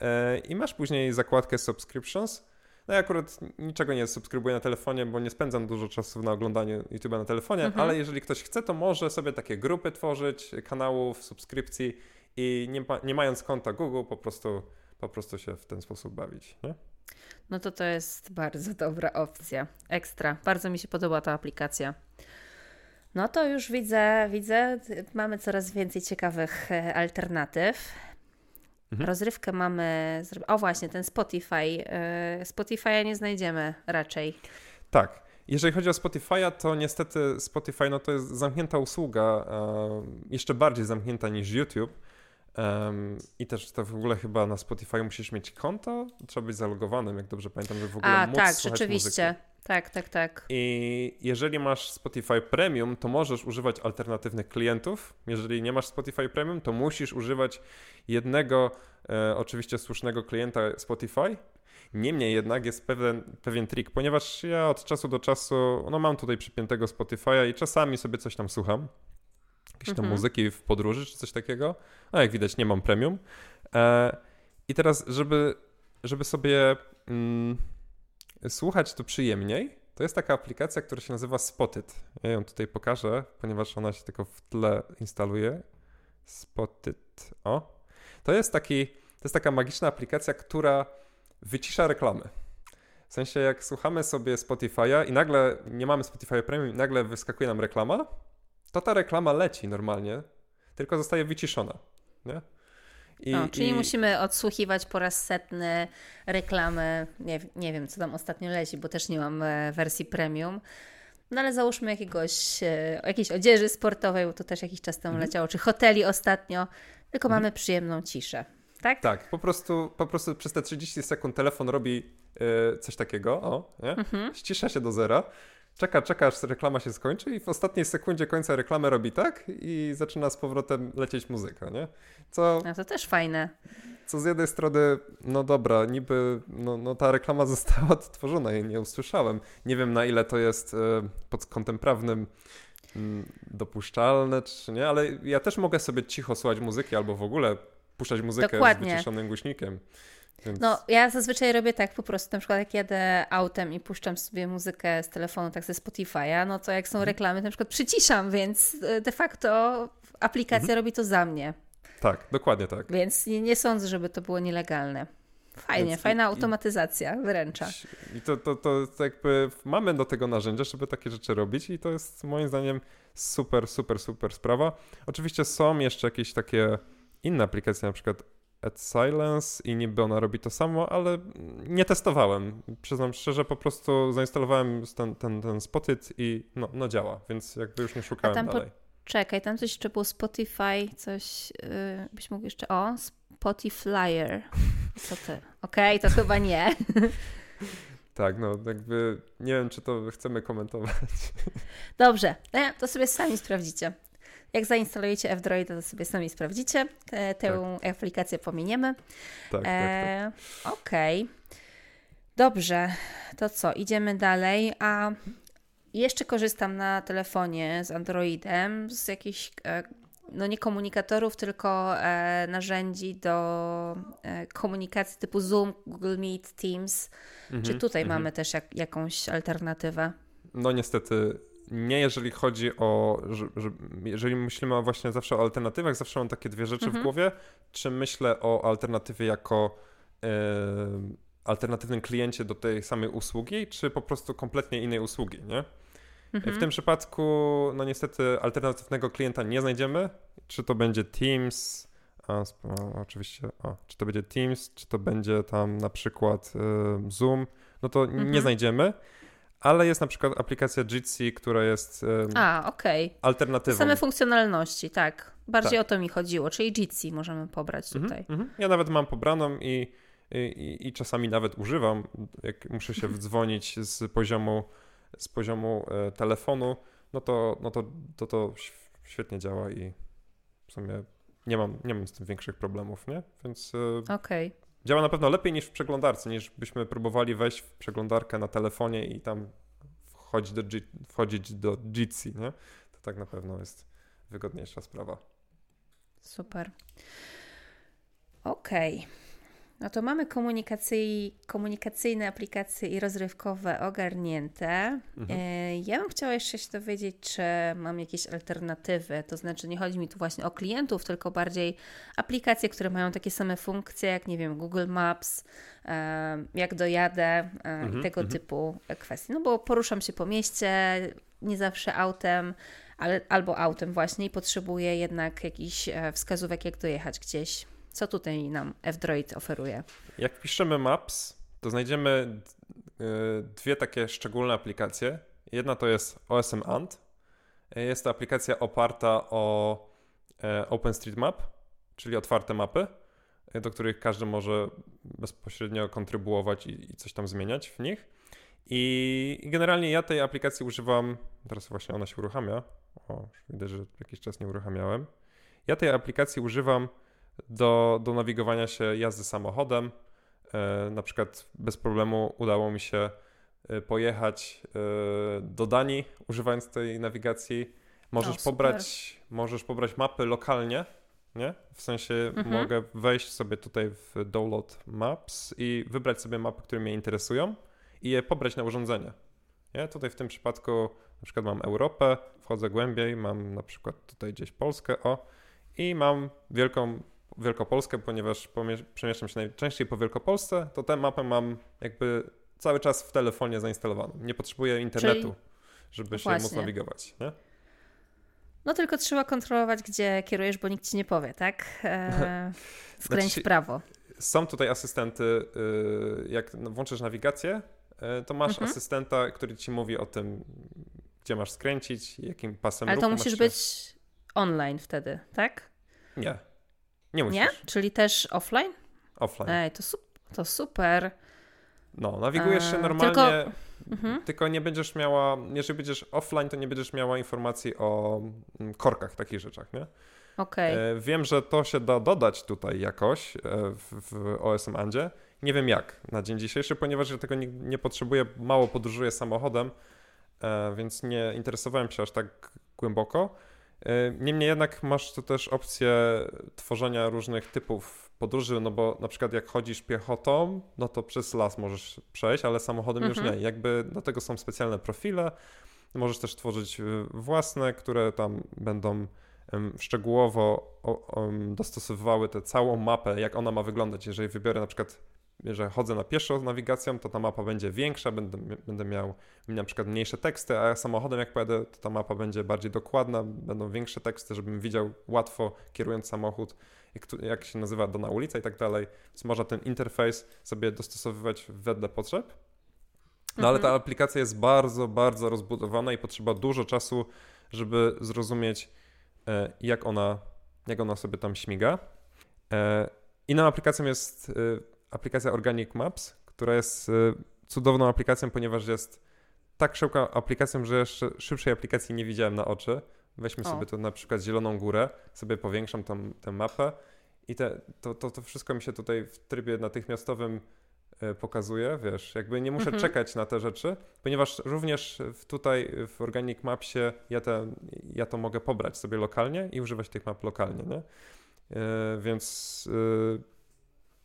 e, i masz później zakładkę subscriptions no ja akurat niczego nie subskrybuję na telefonie, bo nie spędzam dużo czasu na oglądaniu YouTube'a na telefonie, mhm. ale jeżeli ktoś chce, to może sobie takie grupy tworzyć, kanałów, subskrypcji i nie, nie mając konta Google po prostu, po prostu się w ten sposób bawić, nie? No to to jest bardzo (laughs) dobra opcja. Ekstra. Bardzo mi się podoba ta aplikacja. No to już widzę, widzę, mamy coraz więcej ciekawych e, alternatyw. Mhm. Rozrywkę mamy. O, właśnie, ten Spotify. E, Spotify'a nie znajdziemy raczej. Tak. Jeżeli chodzi o Spotify'a, to niestety Spotify no to jest zamknięta usługa, jeszcze bardziej zamknięta niż YouTube. I też to w ogóle chyba na Spotify musisz mieć konto, trzeba być zalogowanym, jak dobrze pamiętam, żeby w ogóle A, móc tak, rzeczywiście. Muzyki. Tak, tak, tak. I jeżeli masz Spotify Premium, to możesz używać alternatywnych klientów. Jeżeli nie masz Spotify Premium, to musisz używać jednego, e, oczywiście słusznego klienta Spotify. Niemniej jednak jest pewien, pewien trik, ponieważ ja od czasu do czasu, no mam tutaj przypiętego Spotify'a i czasami sobie coś tam słucham. Jakieś tam mhm. muzyki w podróży czy coś takiego. A jak widać, nie mam premium. E, I teraz, żeby, żeby sobie. Mm, słuchać to przyjemniej, to jest taka aplikacja, która się nazywa Spotted. Ja ją tutaj pokażę, ponieważ ona się tylko w tle instaluje. Spotted. O. To jest taki, to jest taka magiczna aplikacja, która wycisza reklamy. W sensie, jak słuchamy sobie Spotify'a i nagle nie mamy Spotify Premium i nagle wyskakuje nam reklama, to ta reklama leci normalnie, tylko zostaje wyciszona. Nie? I, no, czyli i... musimy odsłuchiwać po raz setny reklamy. Nie, nie wiem, co tam ostatnio leci, bo też nie mam e, wersji premium. No ale załóżmy jakiegoś, e, jakiejś odzieży sportowej, bo to też jakiś czas temu mhm. leciało, czy hoteli ostatnio, tylko mhm. mamy przyjemną ciszę. Tak? Tak, po prostu, po prostu przez te 30 sekund telefon robi yy, coś takiego, o, nie? Mhm. ścisza się do zera czeka, czeka, aż reklama się skończy i w ostatniej sekundzie końca reklamy robi tak i zaczyna z powrotem lecieć muzyka, nie? Co... No to też fajne. Co z jednej strony, no dobra, niby no, no ta reklama (laughs) została odtworzona i nie usłyszałem. Nie wiem na ile to jest e, pod kątem prawnym mm, dopuszczalne, czy nie, ale ja też mogę sobie cicho słuchać muzyki albo w ogóle puszczać muzykę Dokładnie. z wyciszonym głośnikiem. Więc... No, ja zazwyczaj robię tak po prostu, na przykład jak jadę autem i puszczam sobie muzykę z telefonu, tak ze Spotify'a, no to jak są mhm. reklamy, to na przykład przyciszam, więc e, de facto aplikacja mhm. robi to za mnie. Tak, dokładnie tak. Więc nie, nie sądzę, żeby to było nielegalne. Fajnie, Więc fajna i, automatyzacja wręcza. I to, to, to, to jakby mamy do tego narzędzia, żeby takie rzeczy robić i to jest moim zdaniem super, super, super sprawa. Oczywiście są jeszcze jakieś takie inne aplikacje, na przykład Add Silence i niby ona robi to samo, ale nie testowałem. Przyznam szczerze, po prostu zainstalowałem ten, ten, ten Spotit i no, no działa, więc jakby już nie szukałem dalej. Po, Czekaj, tam coś jeszcze było Spotify, coś yy, byś mógł jeszcze. O, Spotifyer. (laughs) Co ty? Okej, okay, to chyba nie. (laughs) Tak, no jakby nie wiem, czy to chcemy komentować. Dobrze, e, to sobie sami sprawdzicie. Jak zainstalujecie F-Droid, to sobie sami sprawdzicie. Tę tak. aplikację pominiemy. Tak, tak, e, tak. Okej. Okay. Dobrze, to co? Idziemy dalej. A jeszcze korzystam na telefonie z Androidem z jakichś e, no nie komunikatorów, tylko e, narzędzi do e, komunikacji typu Zoom, Google Meet, Teams. Mhm, Czy tutaj mhm. mamy też jak, jakąś alternatywę? No niestety nie, jeżeli chodzi o, że, że, jeżeli myślimy właśnie zawsze o alternatywach, zawsze mam takie dwie rzeczy mhm. w głowie. Czy myślę o alternatywie jako e, alternatywnym kliencie do tej samej usługi, czy po prostu kompletnie innej usługi, nie? Mhm. W tym przypadku, no niestety, alternatywnego klienta nie znajdziemy. Czy to będzie Teams, a, oczywiście, a, czy to będzie Teams, czy to będzie tam na przykład y, Zoom, no to mhm. nie znajdziemy. Ale jest na przykład aplikacja Jitsi, która jest y, a, okay. alternatywą. Same funkcjonalności, tak. Bardziej tak. o to mi chodziło, czyli Jitsi możemy pobrać mhm, tutaj. Mhm, ja nawet mam pobraną i, i, i czasami nawet używam, jak muszę się wdzwonić z poziomu z poziomu e, telefonu, no to, no to, to, to świetnie działa i w sumie nie mam, nie mam z tym większych problemów, nie? Więc e, okay. Działa na pewno lepiej niż w przeglądarce, niż byśmy próbowali wejść w przeglądarkę na telefonie i tam wchodzić do, wchodzić do Jitsi, nie? To tak na pewno jest wygodniejsza sprawa. Super. Okej. Okay. No to mamy komunikacyjne aplikacje i rozrywkowe ogarnięte. Mhm. E, ja bym chciała jeszcze się dowiedzieć, czy mam jakieś alternatywy. To znaczy, nie chodzi mi tu właśnie o klientów, tylko bardziej aplikacje, które mają takie same funkcje, jak nie wiem, Google Maps, e, jak dojadę e, mhm. i tego mhm. typu kwestie. No bo poruszam się po mieście, nie zawsze autem, ale albo autem właśnie i potrzebuję jednak jakichś wskazówek, jak dojechać gdzieś co tutaj nam F-Droid oferuje? Jak piszemy Maps, to znajdziemy y, dwie takie szczególne aplikacje. Jedna to jest OSM Ant. Jest to aplikacja oparta o e, OpenStreetMap, czyli otwarte mapy, do których każdy może bezpośrednio kontrybuować i, coś tam zmieniać w nich. I, generalnie ja tej aplikacji używam, teraz właśnie ona się uruchamia. O, widać, że jakiś czas nie uruchamiałem. Ja tej aplikacji używam do, do nawigowania się jazdy samochodem. E, na przykład bez problemu udało mi się e, pojechać e, do Danii używając tej nawigacji. Możesz, pobrać, możesz pobrać mapy lokalnie, nie? W sensie mhm. mogę wejść sobie tutaj w Download Maps i wybrać sobie mapy, które mnie interesują i je pobrać na urządzenie. Nie? Tutaj w tym przypadku na przykład mam Europę, wchodzę głębiej, mam na przykład tutaj gdzieś Polskę, o, i mam wielką Wielkopolskę, ponieważ przemieszczam się najczęściej po Wielkopolsce, to tę mapę mam jakby cały czas w telefonie zainstalowaną. Nie potrzebuję internetu, Czyli... żeby się móc nawigować. Nie? No tylko trzeba kontrolować, gdzie kierujesz, bo nikt ci nie powie, tak? E, (laughs) skręć znaczy, w prawo. Są tutaj asystenty, y, jak włączysz nawigację, y, to masz mhm. asystenta, który ci mówi o tym, gdzie masz skręcić, jakim pasem Ale to musisz być online wtedy, tak? Nie. Nie musisz. Nie? Czyli też offline? Offline. Ej, to, su to super. No, nawigujesz się normalnie, tylko... Mhm. tylko... nie będziesz miała, jeżeli będziesz offline, to nie będziesz miała informacji o mm, korkach, takich rzeczach, nie? Okay. E, wiem, że to się da dodać tutaj jakoś e, w, w OSM Andzie. Nie wiem jak na dzień dzisiejszy, ponieważ ja tego nie, nie potrzebuję, mało podróżuję samochodem, e, więc nie interesowałem się aż tak głęboko. E, niemniej jednak masz tu też opcję tworzenia różnych typów podróży, no bo na przykład jak chodzisz piechotą, no to przez las możesz przejść, ale samochodem mhm. już nie. Jakby do tego są specjalne profile. Możesz też tworzyć e, własne, które tam będą szczegółowo dostosowywały tę całą mapę, jak ona ma wyglądać. Jeżeli wybiorę na przykład że chodzę na pieszo z nawigacją, to ta mapa będzie większa, będę, będę miał na przykład mniejsze teksty, a samochodem jak pojadę, to ta mapa będzie bardziej dokładna, będą większe teksty, żebym widział łatwo kierując samochód, jak się nazywa dana ulica i tak dalej. Więc można ten interfejs sobie dostosowywać wedle potrzeb. No ale ta mhm. aplikacja jest bardzo, bardzo rozbudowana i potrzeba dużo czasu, żeby zrozumieć, e, jak ona, jak ona sobie tam śmiga. E, inną aplikacją jest aplikacja Organic Maps, która jest cudowną aplikacją, ponieważ jest tak szybką aplikacją, że jeszcze szybszej aplikacji nie widziałem na oczy. Weźmy o. sobie tu na przykład Zieloną Górę, sobie powiększam tam tę mapę i te, to, to, to wszystko mi się tutaj w trybie natychmiastowym E, pokazuje, wiesz, jakby nie muszę mhm. czekać na te rzeczy, ponieważ również tutaj w Organic Mapsie ja, te, ja to mogę pobrać sobie lokalnie i używać tych map lokalnie, nie? Yy, więc yy,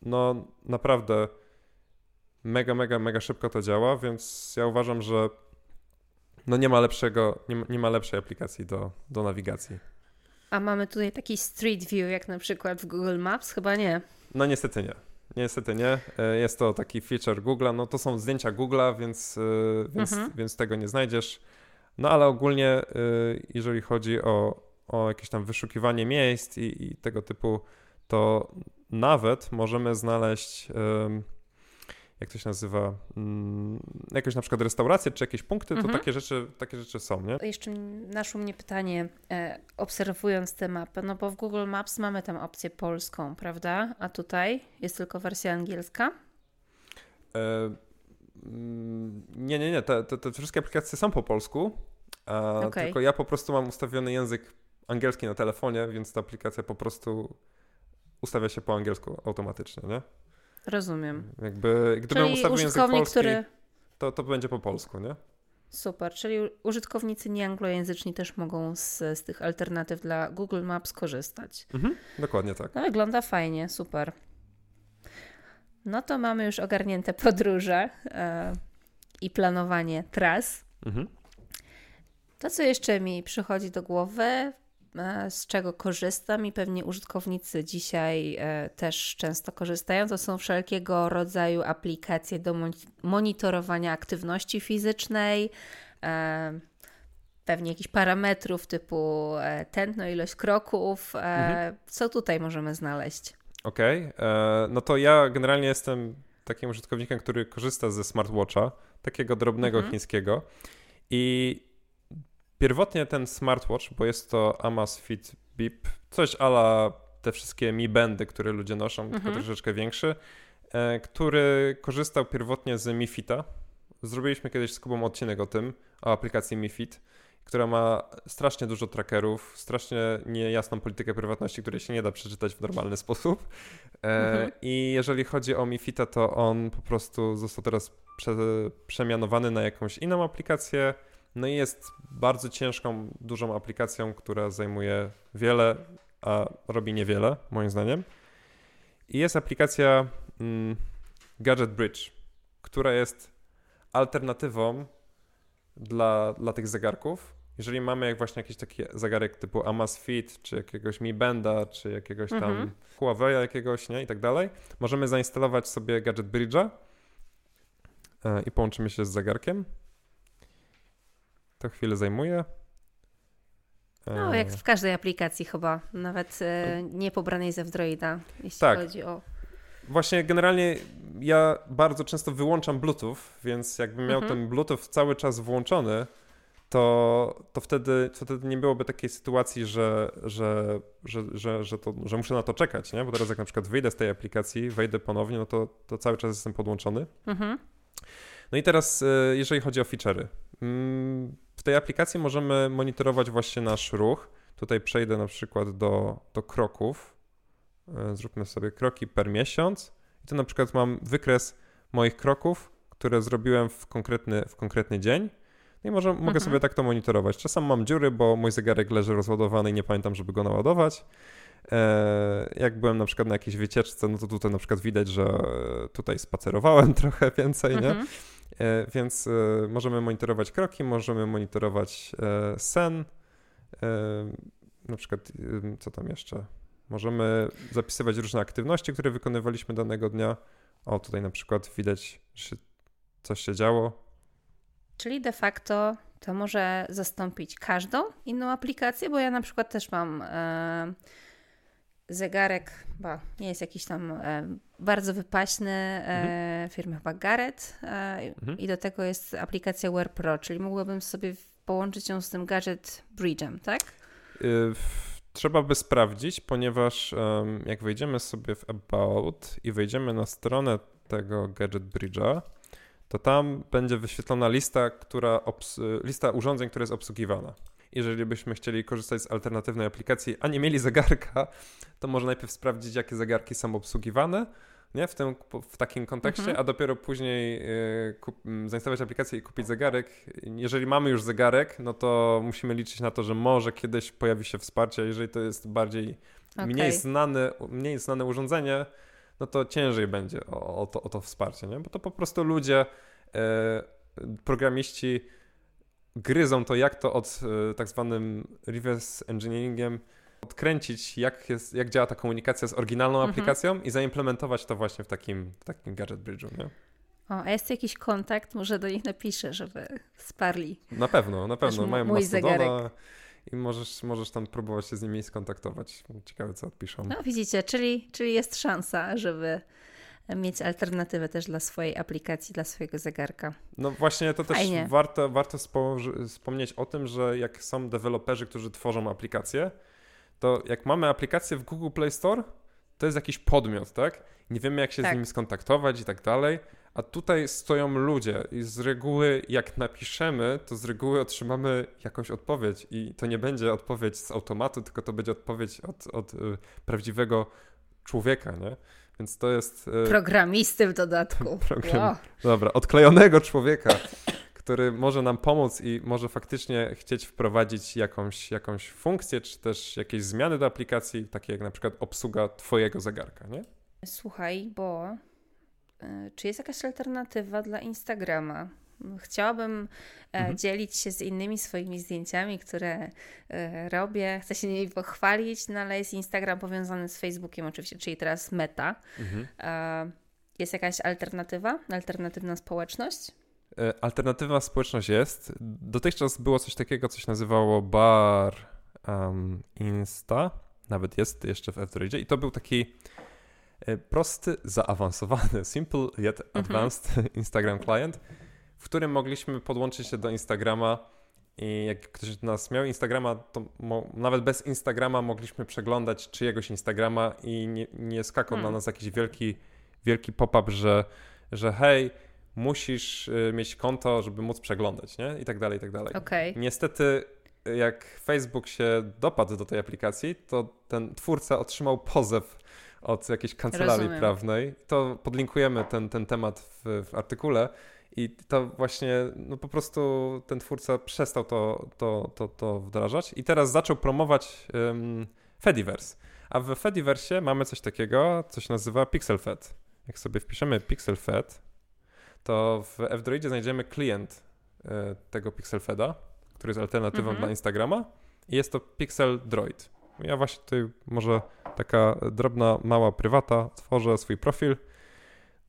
no naprawdę mega, mega, mega szybko to działa, więc ja uważam, że no nie ma lepszego, nie ma, nie ma lepszej aplikacji do, do nawigacji. A mamy tutaj taki Street View, jak na przykład w Google Maps? Chyba nie. No niestety nie. Niestety nie. E, jest to taki feature Google'a. No to są zdjęcia Google'a, więc, e, więc, mhm. więc tego nie znajdziesz. No ale ogólnie, e, jeżeli chodzi o, o jakieś tam wyszukiwanie miejsc i, i tego typu, to nawet możemy znaleźć jak to się nazywa, mm, jakieś na przykład restauracje czy jakieś punkty, to mhm. takie, rzeczy, takie rzeczy są, nie? Jeszcze naszło mnie pytanie, e, obserwując tę mapę, no bo w Google Maps mamy tam opcję polską, prawda? A tutaj jest tylko wersja angielska? E, mm, nie, nie, nie, te, te, te, wszystkie aplikacje są po polsku, okay. tylko ja po prostu mam ustawiony język angielski na telefonie, więc ta aplikacja po prostu ustawia się po angielsku automatycznie, nie? Rozumiem. Jakby, gdybym ustawił język polski, który... to, to będzie po polsku, nie? Super, czyli użytkownicy nieanglojęzyczni też mogą z, z tych alternatyw dla Google Maps korzystać. Mhm, dokładnie tak. No, wygląda fajnie, super. No to mamy już ogarnięte podróże e, i planowanie tras. Mhm. To, co jeszcze mi przychodzi do głowy, z czego korzystam i pewnie użytkownicy dzisiaj e, też często korzystają, to są wszelkiego rodzaju aplikacje do monitorowania aktywności fizycznej, e, pewnie jakichś parametrów typu tętno, ilość kroków. Mhm. Co tutaj możemy znaleźć? Okej, okay. no to ja generalnie jestem takim użytkownikiem, który korzysta ze smartwatcha, takiego drobnego mhm. chińskiego. I Pierwotnie ten smartwatch, bo jest to Amazfit Beep, coś ala te wszystkie Mi Bandy, które ludzie noszą, mhm. tylko troszeczkę większy, e, który korzystał pierwotnie z Mi Fita. Zrobiliśmy kiedyś z Kubą odcinek o tym, o aplikacji Mi Fit, która ma strasznie dużo trackerów, strasznie niejasną politykę prywatności, której się nie da przeczytać w normalny (laughs) sposób. E, mhm. I jeżeli chodzi o Mi Fita, to on po prostu został teraz prze, przemianowany na jakąś inną aplikację, no i jest bardzo ciężką, dużą aplikacją, która zajmuje wiele, a robi niewiele, moim zdaniem. I jest aplikacja mm, Gadget Bridge, która jest alternatywą dla, dla tych zegarków. Jeżeli mamy jak właśnie jakiś taki zegarek typu Amazfit, czy jakiegoś Mi Banda, czy jakiegoś tam mhm. Huawei jakiegoś, nie, i tak dalej, możemy zainstalować sobie Gadget Bridge'a e, i połączymy się z zegarkiem to chwilę zajmuje. No, jak w każdej aplikacji chyba, nawet e, nie pobranej ze Androida, jeśli tak. chodzi o... Właśnie generalnie ja bardzo często wyłączam Bluetooth, więc jakbym miał mhm. ten Bluetooth cały czas włączony, to, to, wtedy, to wtedy nie byłoby takiej sytuacji, że, że, że, że, że, to, że muszę na to czekać, nie? Bo teraz jak na przykład wyjdę z tej aplikacji, wejdę ponownie, no to, to cały czas jestem podłączony. Mhm. No i teraz, e, jeżeli chodzi o feature'y. W tej aplikacji możemy monitorować właśnie nasz ruch. Tutaj przejdę na przykład do, do kroków. E, zróbmy sobie kroki per miesiąc. I tu na przykład mam wykres moich kroków, które zrobiłem w konkretny, w konkretny dzień. No i może, mhm. mogę sobie tak to monitorować. Czasem mam dziury, bo mój zegarek leży rozładowany i nie pamiętam, żeby go naładować. E, jak byłem na przykład na jakiejś wycieczce, no to tutaj na przykład widać, że tutaj spacerowałem (laughs) trochę więcej, nie? Mhm. E, więc e, możemy monitorować kroki, możemy monitorować e, sen, na przykład co tam jeszcze? Możemy zapisywać różne aktywności, które wykonywaliśmy danego dnia. O, tutaj na przykład widać, że coś się działo. Czyli de facto to może zastąpić każdą inną aplikację, bo ja na przykład też mam zegarek, bo nie jest jakiś tam e, bardzo wypaśny, e, mhm. firmy chyba Garrett e, mhm. i do tego jest aplikacja Wear Pro, czyli mogłabym sobie połączyć ją z tym Gadget Bridge'em, tak? Y, trzeba by sprawdzić, ponieważ jak wejdziemy sobie w About i wejdziemy na stronę tego Gadget Bridge'a, to tam będzie wyświetlona lista, która lista urządzeń, która jest obsługiwana. Jeżeli byśmy chcieli korzystać z alternatywnej aplikacji, a nie mieli zegarka, to może najpierw sprawdzić, jakie zegarki są obsługiwane, nie? W, tym, w takim kontekście, mhm. a dopiero później y, kup, zainstalować aplikację i kupić zegarek. Jeżeli mamy już zegarek, no to musimy liczyć na to, że może kiedyś pojawi się wsparcie, jeżeli to jest bardziej okay. mniej, znane, mniej znane urządzenie, no to ciężej będzie o, o, to, o to wsparcie, nie? bo to po prostu ludzie, e, programiści gryzą to, jak to od e, tak zwanym reverse engineeringiem odkręcić, jak, jest, jak działa ta komunikacja z oryginalną mhm. aplikacją i zaimplementować to właśnie w takim, w takim Gadget Bridge'u. Nie? O, a jest jakiś kontakt? Może do nich napiszę, żeby sparli. Na pewno, na pewno. Mają mój zegarek. I możesz, możesz tam próbować się z nimi skontaktować. Ciekawe, co odpiszą. No widzicie, czyli, czyli jest szansa, żeby mieć alternatywę też dla swojej aplikacji, dla swojego zegarka. No właśnie, to Fajnie. też warto, warto wspomnieć o tym, że jak są deweloperzy, którzy tworzą aplikacje, to jak mamy aplikację w Google Play Store, to jest jakiś podmiot, tak? Nie wiemy, jak się tak. z nimi skontaktować i tak dalej. A tutaj stoją ludzie i z reguły, jak napiszemy, to z reguły otrzymamy jakąś odpowiedź. I to nie będzie odpowiedź z automatu, tylko to będzie odpowiedź od, od y, prawdziwego człowieka, nie? Więc to jest. Y, Programisty w dodatku. (laughs) Program... Wow. Dobra, odklejonego człowieka który może nam pomóc i może faktycznie chcieć wprowadzić jakąś, jakąś funkcję, czy też jakieś zmiany do aplikacji, takie jak na przykład obsługa Twojego zegarka, nie? Słuchaj, bo y, czy jest jakaś alternatywa dla Instagrama? Chciałabym e, mhm. dzielić się z innymi swoimi zdjęciami, które e, robię. Chcę się nimi pochwalić, no ale jest Instagram powiązany z Facebookiem oczywiście, czyli teraz Meta. Mhm. E, jest jakaś alternatywa, alternatywna społeczność? Alternatywna społeczność jest. Dotychczas było coś takiego, co się nazywało Bar um, Insta. Nawet jest jeszcze w Androidzie. I to był taki prosty, zaawansowany, (laughs) simple yet mhm. advanced mhm. (laughs) Instagram client, w którym mogliśmy podłączyć się do Instagrama i jak ktoś z nas miał Instagrama, to nawet bez Instagrama mogliśmy przeglądać czyjegoś Instagrama i nie, nie skakał hmm. na nas jakiś wielki, wielki pop-up, że, że hej, musisz y, mieć konto, żeby móc przeglądać, nie? I tak dalej, i tak dalej. Okay. Niestety, jak Facebook się dopadł do tej aplikacji, to ten twórca otrzymał pozew od jakiejś kancelarii Rozumiem. prawnej. To podlinkujemy ten, ten temat w, w artykule. I to właśnie, no po prostu ten twórca przestał to, to, to, to wdrażać i teraz zaczął promować um, Fediverse. A w Fediverse mamy coś takiego, co się nazywa PixelFed. Jak sobie wpiszemy PixelFed, to w F-Droidzie znajdziemy klient e, tego PixelFeda, który jest alternatywą mhm. dla Instagrama i jest to Pixel Droid. Ja właśnie tutaj może taka drobna, mała prywata, tworzę swój profil.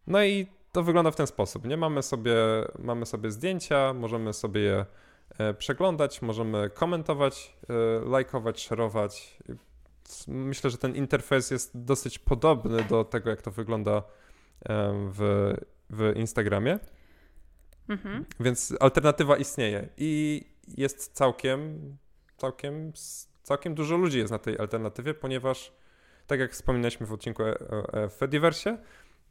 No i to wygląda w ten sposób, nie? Mamy sobie, mamy sobie zdjęcia, możemy sobie je e, przeglądać, możemy komentować, e, lajkować, szerować. Myślę, że ten interfejs jest dosyć podobny do tego, jak to wygląda w w Instagramie. Mhm. Więc alternatywa istnieje i jest całkiem, całkiem, całkiem dużo ludzi jest na tej alternatywie, ponieważ tak jak wspominaliśmy w odcinku w Fediverse,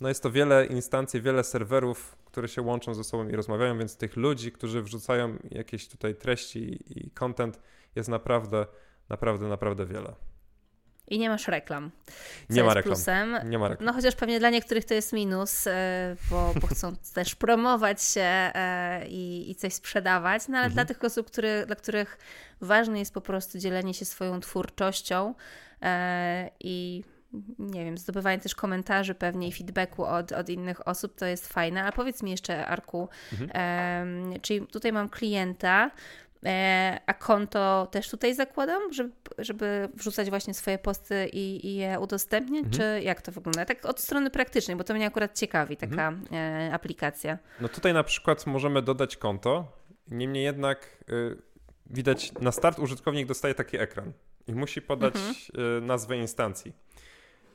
no jest to wiele instancji, wiele serwerów, które się łączą ze sobą i rozmawiają, więc tych ludzi, którzy wrzucają jakieś tutaj treści i content jest naprawdę, naprawdę, naprawdę wiele. I nie masz reklam. Nie ma reklam. Plusem. Nie ma reklam. No chociaż pewnie dla niektórych to jest minus, e, bo, bo chcą (laughs) też promować się e, i, i coś sprzedawać, no ale mhm. dla tych osób, który, dla których ważne jest po prostu dzielenie się swoją twórczością e, i nie wiem, zdobywanie też komentarzy pewnie i feedbacku od, od innych osób, to jest fajne. A powiedz mi jeszcze, Arku, mhm. czyli tutaj mam klienta, E, a konto też tutaj zakładam, żeby, żeby wrzucać właśnie swoje posty i, i je udostępniać, mhm. czy jak to wygląda? Tak od strony praktycznej, bo to mnie akurat ciekawi, taka mhm. E, aplikacja. No tutaj na przykład możemy dodać konto, niemniej jednak y, widać na start użytkownik dostaje taki ekran i musi podać mhm. y, nazwę instancji.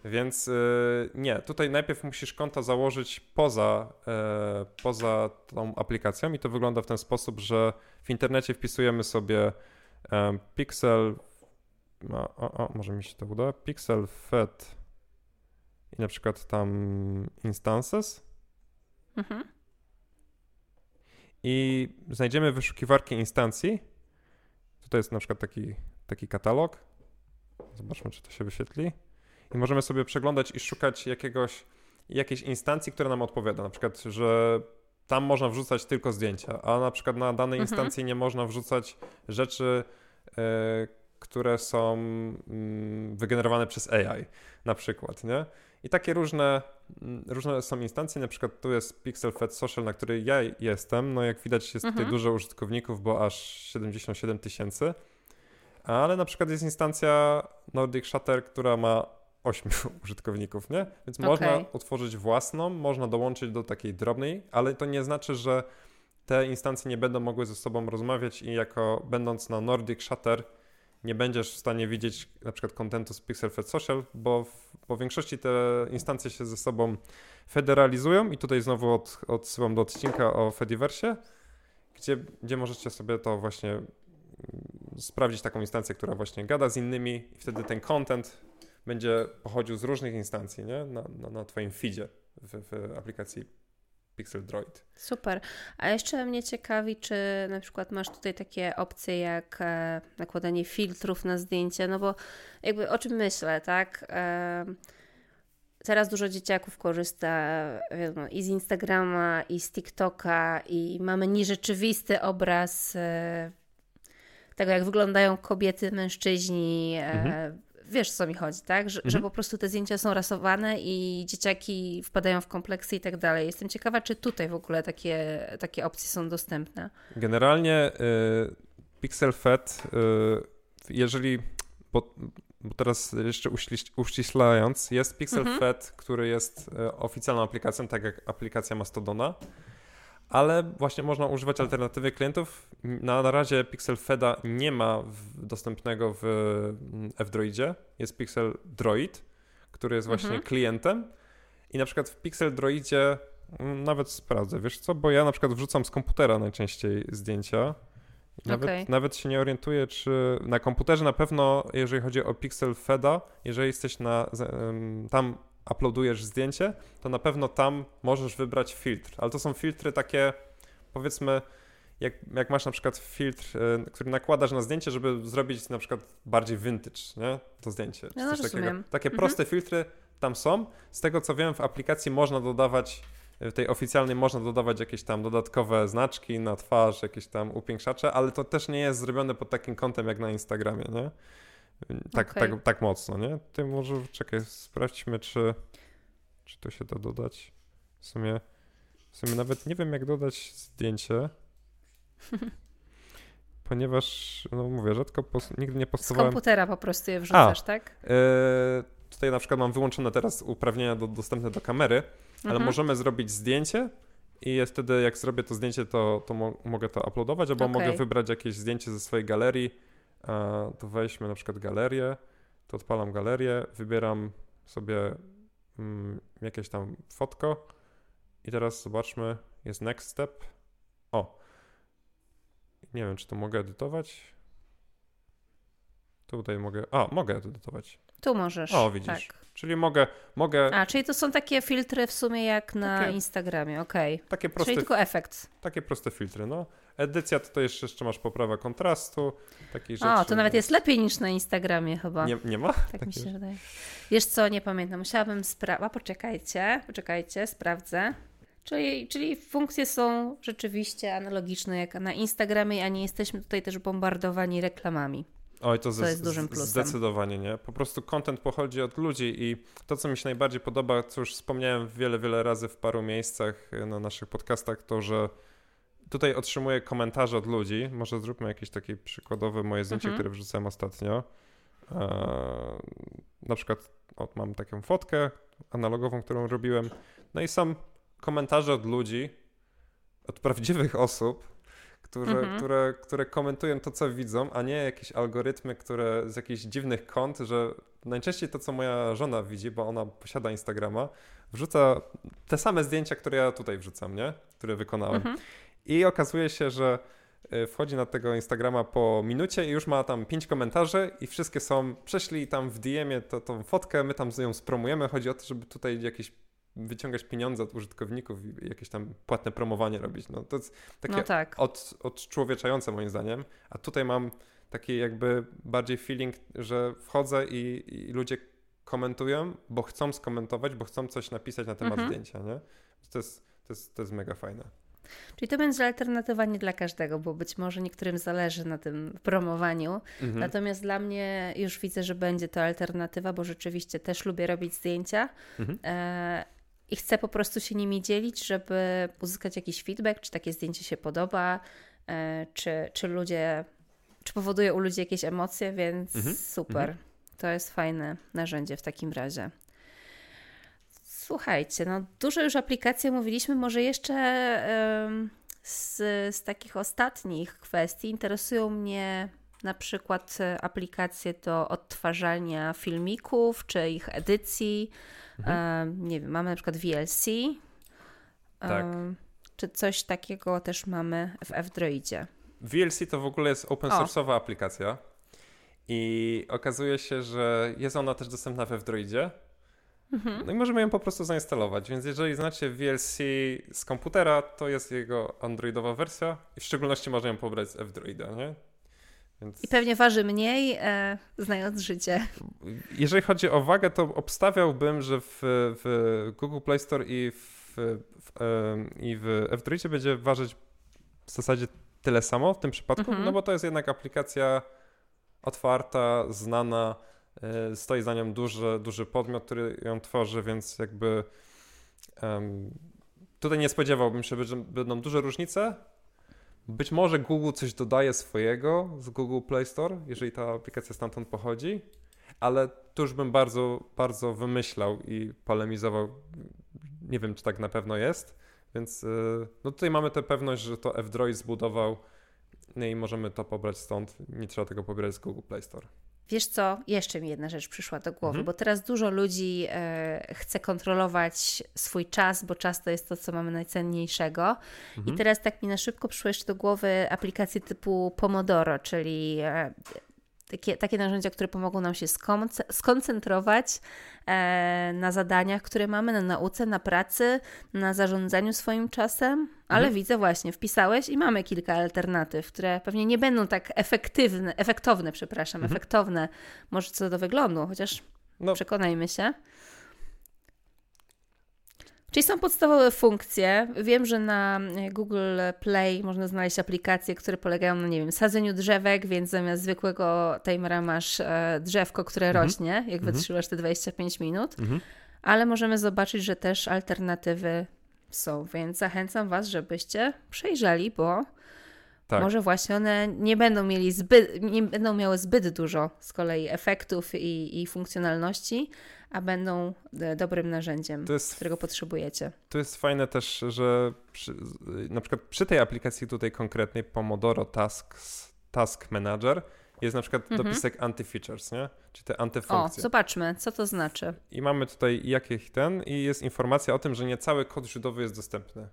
Więc yy, nie, tutaj najpierw musisz konto założyć poza, yy, poza tą aplikacją i to wygląda w ten sposób, że w internecie wpisujemy sobie yy, pixel o, o, może mi się to uda, pixel fed i na przykład tam instances. Mhm. I znajdziemy wyszukiwarki instancji. Tutaj jest na przykład taki, taki katalog. Zobaczmy, czy to się wyświetli. I możemy sobie przeglądać i szukać jakiegoś, jakiejś instancji, która nam odpowiada. Na przykład, że tam można wrzucać tylko zdjęcia, a na przykład na danej mhm. instancji nie można wrzucać rzeczy, e, które są mm, wygenerowane przez AI, na przykład, nie? I takie różne, mm, różne są instancje, na przykład tu jest Pixel Fed Social, na której ja jestem, no jak widać jest mhm. tutaj dużo użytkowników, bo aż 77 tysięcy, ale na przykład jest instancja Nordic Shutter, która ma 8 (laughs) użytkowników, nie? Więc okay. można utworzyć własną, można dołączyć do takiej drobnej, ale to nie znaczy, że te instancje nie będą mogły ze sobą rozmawiać i jako będąc na Nordic Shutter nie będziesz w stanie widzieć na przykład kontentu z Pixel Fed Social, bo w, po większości te instancje się ze sobą federalizują i tutaj znowu od, odsyłam do odcinka o Fediverse, gdzie, gdzie możecie sobie to właśnie mm, sprawdzić taką instancję, która właśnie gada z innymi i wtedy ten content będzie pochodził z różnych instancji nie? Na, na, na twoim feedzie w, w aplikacji Pixel Droid. Super. A jeszcze mnie ciekawi, czy na przykład masz tutaj takie opcje jak e, nakładanie filtrów na zdjęcia, no bo jakby o czym myślę, tak? E, teraz dużo dzieciaków korzysta wiadomo, i z Instagrama, i z TikToka, i mamy nierzeczywisty obraz e, tego, jak wyglądają kobiety, mężczyźni, mhm wiesz, co mi chodzi, tak? Że, mhm. że, po prostu te zdjęcia są rasowane i dzieciaki wpadają w kompleksy i tak dalej. Jestem ciekawa, czy tutaj w ogóle takie, takie opcje są dostępne. Generalnie y, Pixel Fed, y, jeżeli, bo, bo, teraz jeszcze uściślając, jest Pixel mhm. Fed, który jest y, oficjalną aplikacją, tak jak aplikacja Mastodona ale właśnie można używać alternatywy klientów. Na, na razie Pixel Feda nie ma w, dostępnego w mm, F-Droidzie. Jest Pixel Droid, który jest właśnie mhm. klientem. I na przykład w Pixel Droidzie mm, nawet sprawdzę, wiesz co, bo ja na przykład wrzucam z komputera najczęściej zdjęcia. Nawet, okay. nawet się nie orientuję, czy na komputerze na pewno, jeżeli chodzi o Pixel Feda, jeżeli jesteś na, tam uploadujesz zdjęcie, to na pewno tam możesz wybrać filtr, ale to są filtry takie, powiedzmy, jak, jak masz na przykład filtr, y, który nakładasz na zdjęcie, żeby zrobić na przykład bardziej vintage, nie? To zdjęcie. Ja coś takiego. Takie mhm. proste filtry tam są. Z tego co wiem, w aplikacji można dodawać, w tej oficjalnej można dodawać jakieś tam dodatkowe znaczki na twarz, jakieś tam upiększacze, ale to też nie jest zrobione pod takim kątem jak na Instagramie, nie? Tak, okay. tak, tak mocno, nie? Ty może, czekaj, sprawdźmy, czy, czy to się da dodać. W sumie, w sumie nawet nie wiem, jak dodać zdjęcie. (laughs) ponieważ, no mówię, rzadko, pos- nigdy nie postawałem... Z komputera po prostu je wrzucasz, A, tak? E, tutaj na przykład mam wyłączone teraz uprawnienia do, dostępne do kamery, ale mhm. możemy zrobić zdjęcie i wtedy jak zrobię to zdjęcie, to, to mo- mogę to uploadować, albo okay. mogę wybrać jakieś zdjęcie ze swojej galerii to weźmy na przykład galerię, to odpalam galerię, wybieram sobie mm, jakieś tam fotko i teraz zobaczmy, jest next step. O, nie wiem, czy to mogę edytować. Tutaj mogę, a, mogę edytować. Tu możesz. O, widzisz. Tak. Czyli mogę, mogę. A, czyli to są takie filtry w sumie jak na takie, Instagramie, okej. Okay. Takie proste. Czyli tylko efekt. Takie proste filtry, no. Edycja to jeszcze, jeszcze masz poprawę kontrastu, takiej rzeczy. O, to nawet jest lepiej niż na Instagramie chyba. Nie, nie ma? Tak mi się wydaje. Wiesz co, nie pamiętam, musiałabym sprawdzić. Poczekajcie, poczekajcie, sprawdzę. Czyli, czyli funkcje są rzeczywiście analogiczne jak na Instagramie, a nie jesteśmy tutaj też bombardowani reklamami. Oj, to, to jest dużym plusem. Zdecydowanie, nie? Po prostu content pochodzi od ludzi i to, co mi się najbardziej podoba, co już wspomniałem wiele, wiele razy w paru miejscach na naszych podcastach, to, że tutaj otrzymuję komentarze od ludzi. Może zróbmy jakieś takie przykładowe moje zdjęcie, mhm. które wrzucałem ostatnio. E, na przykład o, mam taką fotkę analogową, którą robiłem. No i są komentarze od ludzi, od prawdziwych osób, które, mhm. które, które komentują to, co widzą, a nie jakieś algorytmy, które z jakichś dziwnych kont, że najczęściej to, co moja żona widzi, bo ona posiada Instagrama, wrzuca te same zdjęcia, które ja tutaj wrzucam, nie? Które wykonałem. Mhm. I okazuje się, że e, wchodzi na tego Instagrama po minucie i już ma tam pięć komentarzy i wszystkie są, prześlij tam w DM-ie to, tą fotkę, my tam ją spromujemy. Chodzi o to, żeby tutaj jakieś wyciągać pieniądze od użytkowników i jakieś tam płatne promowanie robić. No to jest takie no tak. od, odczłowieczające moim zdaniem. A tutaj mam taki jakby bardziej feeling, że wchodzę i, i ludzie komentują, bo chcą skomentować, bo chcą coś napisać na temat mhm. zdjęcia, nie? To jest, to, jest, to jest mega fajne. Czyli to będzie alternatywa nie dla każdego, bo być może niektórym zależy na tym promowaniu. Mhm. Natomiast dla mnie już widzę, że będzie to alternatywa, bo rzeczywiście też lubię robić zdjęcia. Mhm. E, I chcę po prostu się nimi dzielić, żeby uzyskać jakiś feedback, czy takie zdjęcie się podoba, e, czy, czy ludzie, czy powoduje u ludzi jakieś emocje, więc mhm. super. Mhm. To jest fajne narzędzie w takim razie. Słuchajcie, no dużo już aplikacji mówiliśmy, może jeszcze z, z takich ostatnich kwestii interesują mnie na przykład aplikacje do odtwarzania filmików czy ich edycji. Mhm. nie wiem, mamy na przykład VLC. Tak. czy coś takiego też mamy w F-Droidzie? VLC to w ogóle jest open source'owa aplikacja i okazuje się, że jest ona też dostępna w F-Droidzie. Mhm. No i możemy ją po prostu zainstalować. Więc jeżeli znacie VLC z komputera, to jest jego androidowa wersja i w szczególności można ją pobrać z F-Droida, nie? Więc... I pewnie waży mniej, e, znając życie. Jeżeli chodzi o wagę, to obstawiałbym, że w, w Google Play Store i w, w, i w F-Droidzie będzie ważyć w zasadzie tyle samo w tym przypadku, mhm. no bo to jest jednak aplikacja otwarta, znana, E, stoi za nią duży, duży podmiot, który ją tworzy, więc jakby tutaj nie spodziewałbym się, że będą duże różnice. Być może Google coś dodaje swojego z Google Play Store, jeżeli ta aplikacja stamtąd pochodzi, ale tu już bym bardzo, bardzo wymyślał i polemizował. Nie wiem, czy tak na pewno jest, więc e, no tutaj mamy tę pewność, że to F-Droid zbudował no i możemy to pobrać stąd. Nie trzeba tego pobierać z Google Play Store. Wiesz co, jeszcze mi jedna rzecz przyszła do głowy, mhm. bo teraz dużo ludzi e, chce kontrolować swój czas, bo czas to jest to, co mamy najcenniejszego. Mhm. I teraz tak mi na szybko przyszło jeszcze do głowy aplikacje typu Pomodoro, czyli e, takie, takie narzędzia, które pomogą nam się skoncentrować e, na zadaniach, które mamy, na nauce, na pracy, na zarządzaniu swoim czasem. Ale mhm. widzę właśnie, wpisałeś i mamy kilka alternatyw, które pewnie nie będą tak efektywne, efektowne, przepraszam, mhm. efektowne może co do wyglądu, chociaż no. przekonajmy się. Czyli są podstawowe funkcje. Wiem, że na Google Play można znaleźć aplikacje, które polegają na, nie wiem, sadzeniu drzewek, więc zamiast zwykłego timera masz e, drzewko, które mhm. rośnie, jak mhm. wytrzymasz te 25 minut. Mhm. Ale możemy zobaczyć, że też alternatywy są, więc zachęcam Was, żebyście przejrzeli, bo tak. może właśnie one nie będą mieli zbyt, nie będą miały zbyt dużo z kolei efektów i, i funkcjonalności, a będą e, dobrym narzędziem, jest, którego potrzebujecie. To jest fajne też, że przy, na przykład przy tej aplikacji tutaj konkretnej Pomodoro Tasks, Task Manager jest na przykład mhm. dopisek anti-features, nie? Czyli te antyfunkcje. O, zobaczmy, co to znaczy. I mamy tutaj jakiś ten i jest informacja o tym, że nie cały kod źródłowy jest dostępny.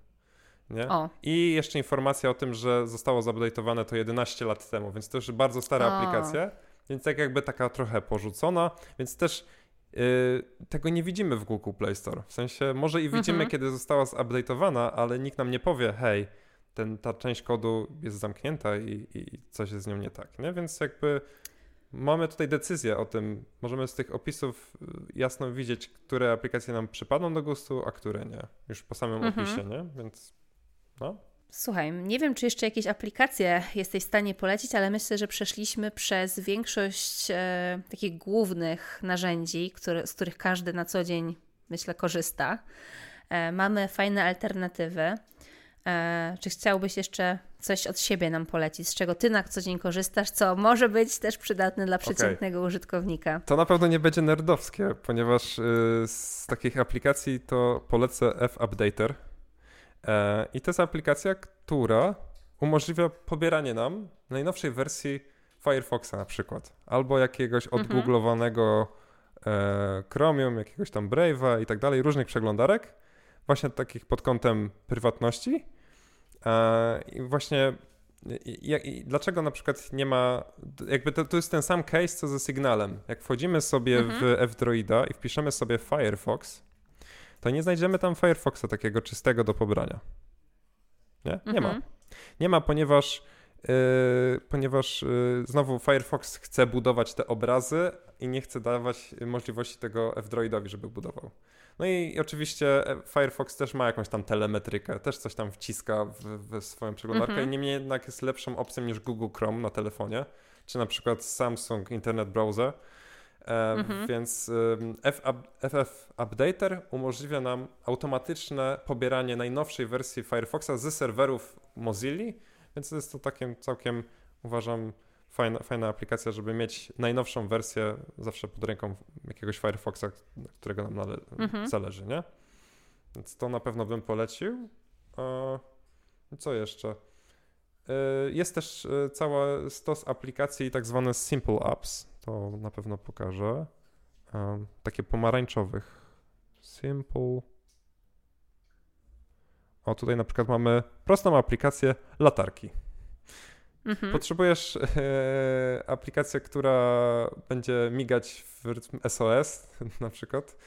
Nie? O. I jeszcze informacja o tym, że zostało zupdate'owane to 11 lat temu, więc to już bardzo stara o. aplikacja, więc tak jakby taka trochę porzucona, więc też Yy, tego nie widzimy w Google Play Store. W sensie, może i widzimy, mhm. kiedy została zupdate'owana, ale nikt nam nie powie, hej, ten, ta część kodu jest zamknięta i, i coś jest z nią nie tak, nie? Więc jakby mamy tutaj decyzję o tym, możemy z tych opisów y, jasno widzieć, które aplikacje nam przypadną do gustu, a które nie, już po samym mhm. opisie, nie? Więc no, Słuchaj, nie wiem, czy jeszcze jakieś aplikacje jesteś w stanie polecić, ale myślę, że przeszliśmy przez większość e, takich głównych narzędzi, które, z których każdy na co dzień, myślę, korzysta. E, mamy fajne alternatywy. E, czy chciałbyś jeszcze coś od siebie nam polecić, z czego ty na co dzień korzystasz, co może być też przydatne dla przeciętnego okay. użytkownika? To na pewno nie będzie nerdowskie, ponieważ y, z takich aplikacji to polecę F-Updater I to jest aplikacja, która umożliwia pobieranie nam najnowszej wersji Firefoxa na przykład, albo jakiegoś mhm. odgooglowanego e, Chromium, jakiegoś tam Brave'a i tak dalej, różnych przeglądarek, właśnie takich pod kątem prywatności. E, I właśnie i, i, dlaczego na przykład nie ma, jakby to, to jest ten sam case co ze Signalem. Jak wchodzimy sobie mhm. w F-Droida i wpiszemy sobie Firefox, to nie znajdziemy tam Firefoxa takiego czystego do pobrania. Nie? Nie mhm. ma. Nie ma, ponieważ Yy, ponieważ yy, znowu Firefox chce budować te obrazy i nie chce dawać możliwości tego F-Droidowi, żeby budował. No i oczywiście e, Firefox też ma jakąś tam telemetrykę, też coś tam wciska w, w swoją przeglądarkę, -hmm. niemniej jednak jest lepszą opcją niż Google Chrome na telefonie, czy na przykład Samsung Internet Browser. -hmm. Więc FF Updater umożliwia nam automatyczne pobieranie najnowszej wersji Firefoxa ze serwerów Mozilla, więc jest to takim całkiem, uważam, fajna, fajna aplikacja, żeby mieć najnowszą wersję zawsze pod ręką jakiegoś Firefoxa, którego nam nale- mhm. zależy, nie? Więc to na pewno bym polecił. co jeszcze? E, jest też e, cała stos aplikacji tak zwane Simple Apps. To na pewno pokażę. Takie pomarańczowych. Simple. O, tutaj na przykład mamy prostą aplikację latarki. Mhm. Potrzebujesz e, aplikację, która będzie migać w rytm SOS (laughs) na przykład,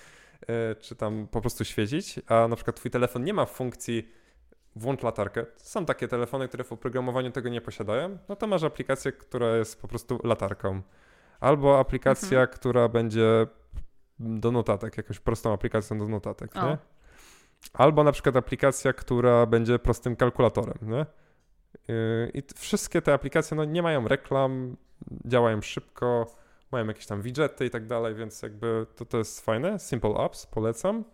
e, czy tam po prostu świecić, a na przykład twój telefon nie ma funkcji włącz latarkę. Są takie telefony, które w oprogramowaniu tego nie posiadają, no to masz aplikację, która jest po prostu latarką. Albo aplikacja, mhm. która będzie do notatek, jakąś prostą aplikacją do notatek, nie? Albo na przykład aplikacja, która będzie prostym kalkulatorem, nie? I wszystkie te aplikacje no, nie mają reklam, działają szybko, mają jakieś tam widgety i tak dalej, więc jakby to, to jest fajne. Simple Apps, polecam.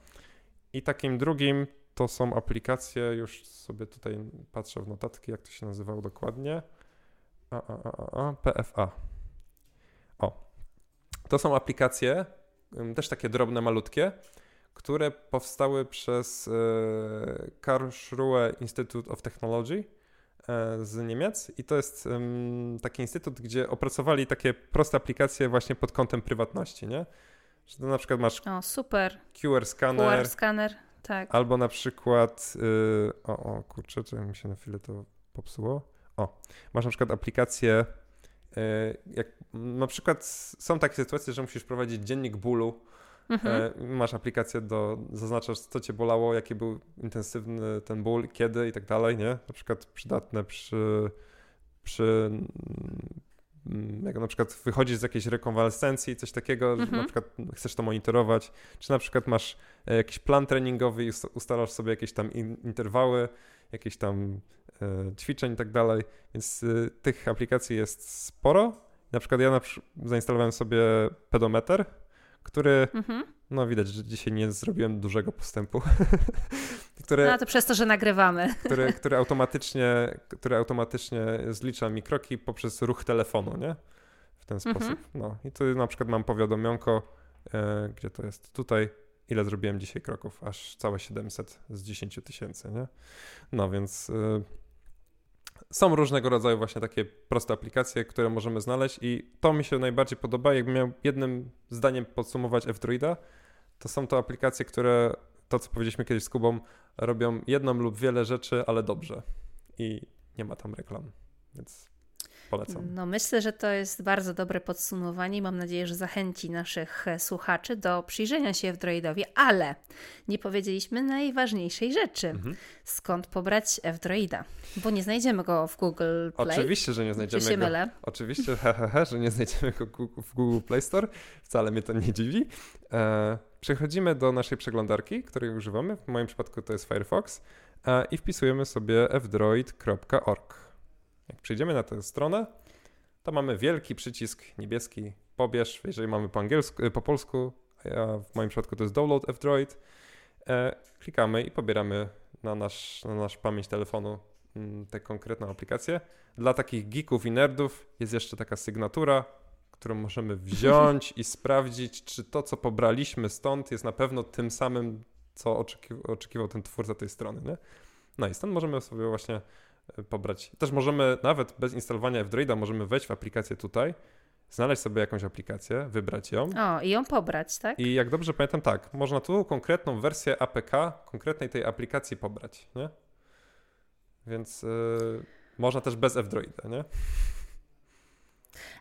I takim drugim to są aplikacje, już sobie tutaj patrzę w notatki, jak to się nazywało dokładnie. A, a, a, a, PFA. O. To są aplikacje, też takie drobne, malutkie, które powstały przez e, Karlsruhe Institute of Technology E, z Niemiec i to jest taki instytut, gdzie opracowali takie proste aplikacje właśnie pod kątem prywatności, nie? Że to na przykład masz o, super. QR scanner. QR scanner, tak. Albo na przykład y, o, o kurczę, czy mi się na chwilę to popsuło. O, masz na przykład aplikację jak na przykład są takie sytuacje, że musisz prowadzić dziennik bólu Mhm. E, masz aplikację do, zaznaczasz co cię bolało, jaki był intensywny ten ból, kiedy i tak dalej, nie? Na przykład przydatne przy, przy mm, jak na przykład wychodzisz z jakiejś rekonwalescencji, coś takiego, mhm. na przykład chcesz to monitorować, czy na przykład masz e, jakiś plan treningowy i ustalasz sobie jakieś tam interwały, jakieś tam e, ćwiczeń i tak dalej, więc tych aplikacji jest sporo. Na przykład ja na zainstalowałem sobie pedometer, który, mhm. no widać, że dzisiaj nie zrobiłem dużego postępu. (laughs) które, no to przez to, że nagrywamy. Który, (laughs) który, automatycznie, który automatycznie zlicza mi kroki poprzez ruch telefonu, nie? W ten sposób. Mhm. No i tu na przykład mam powiadomionko, e, gdzie to jest? Tutaj ile zrobiłem dzisiaj kroków, aż całe 700 z 10 tysięcy, nie? No więc e, są różnego rodzaju właśnie takie proste aplikacje, które możemy znaleźć i to mi się najbardziej podoba. Jakbym miał jednym zdaniem podsumować F-Droida, to są to aplikacje, które, to co powiedzieliśmy kiedyś z Kubą, robią jedną lub wiele rzeczy, ale dobrze. I nie ma tam reklam, więc Polecam. No myślę, że to jest bardzo dobre podsumowanie mam nadzieję, że zachęci naszych e, słuchaczy do przyjrzenia się F-Droidowi, ale nie powiedzieliśmy najważniejszej rzeczy. Mhm. Skąd pobrać F-Droida? Bo nie znajdziemy go w Google Play. Oczywiście, że nie znajdziemy się go. Mylę? Oczywiście, (laughs) he, he, he, że nie znajdziemy go w Google Play Store. Wcale mnie to nie dziwi. E, przechodzimy do naszej przeglądarki, której używamy. W moim przypadku to jest Firefox. E, I wpisujemy sobie fdroid.org. Jak przejdziemy na tę stronę, to mamy wielki przycisk niebieski pobierz, jeżeli mamy po, angielsku, po polsku, a w moim przypadku to jest download f-droid. E, klikamy i pobieramy na nasz, na nasz pamięć telefonu mm, tę konkretną aplikację. Dla takich geeków i nerdów jest jeszcze taka sygnatura, którą możemy wziąć i (laughs) sprawdzić, czy to, co pobraliśmy stąd, jest na pewno tym samym, co oczekiwał, oczekiwał ten twórca tej strony. Nie? No i stąd możemy sobie właśnie pobrać. Też możemy, nawet bez instalowania F-Droida, możemy wejść w aplikację tutaj, znaleźć sobie jakąś aplikację, wybrać ją. O, i ją pobrać, tak? I jak dobrze pamiętam, tak, można tu konkretną wersję APK konkretnej tej aplikacji pobrać, nie? Więc yy, Można też bez F-Droida, nie?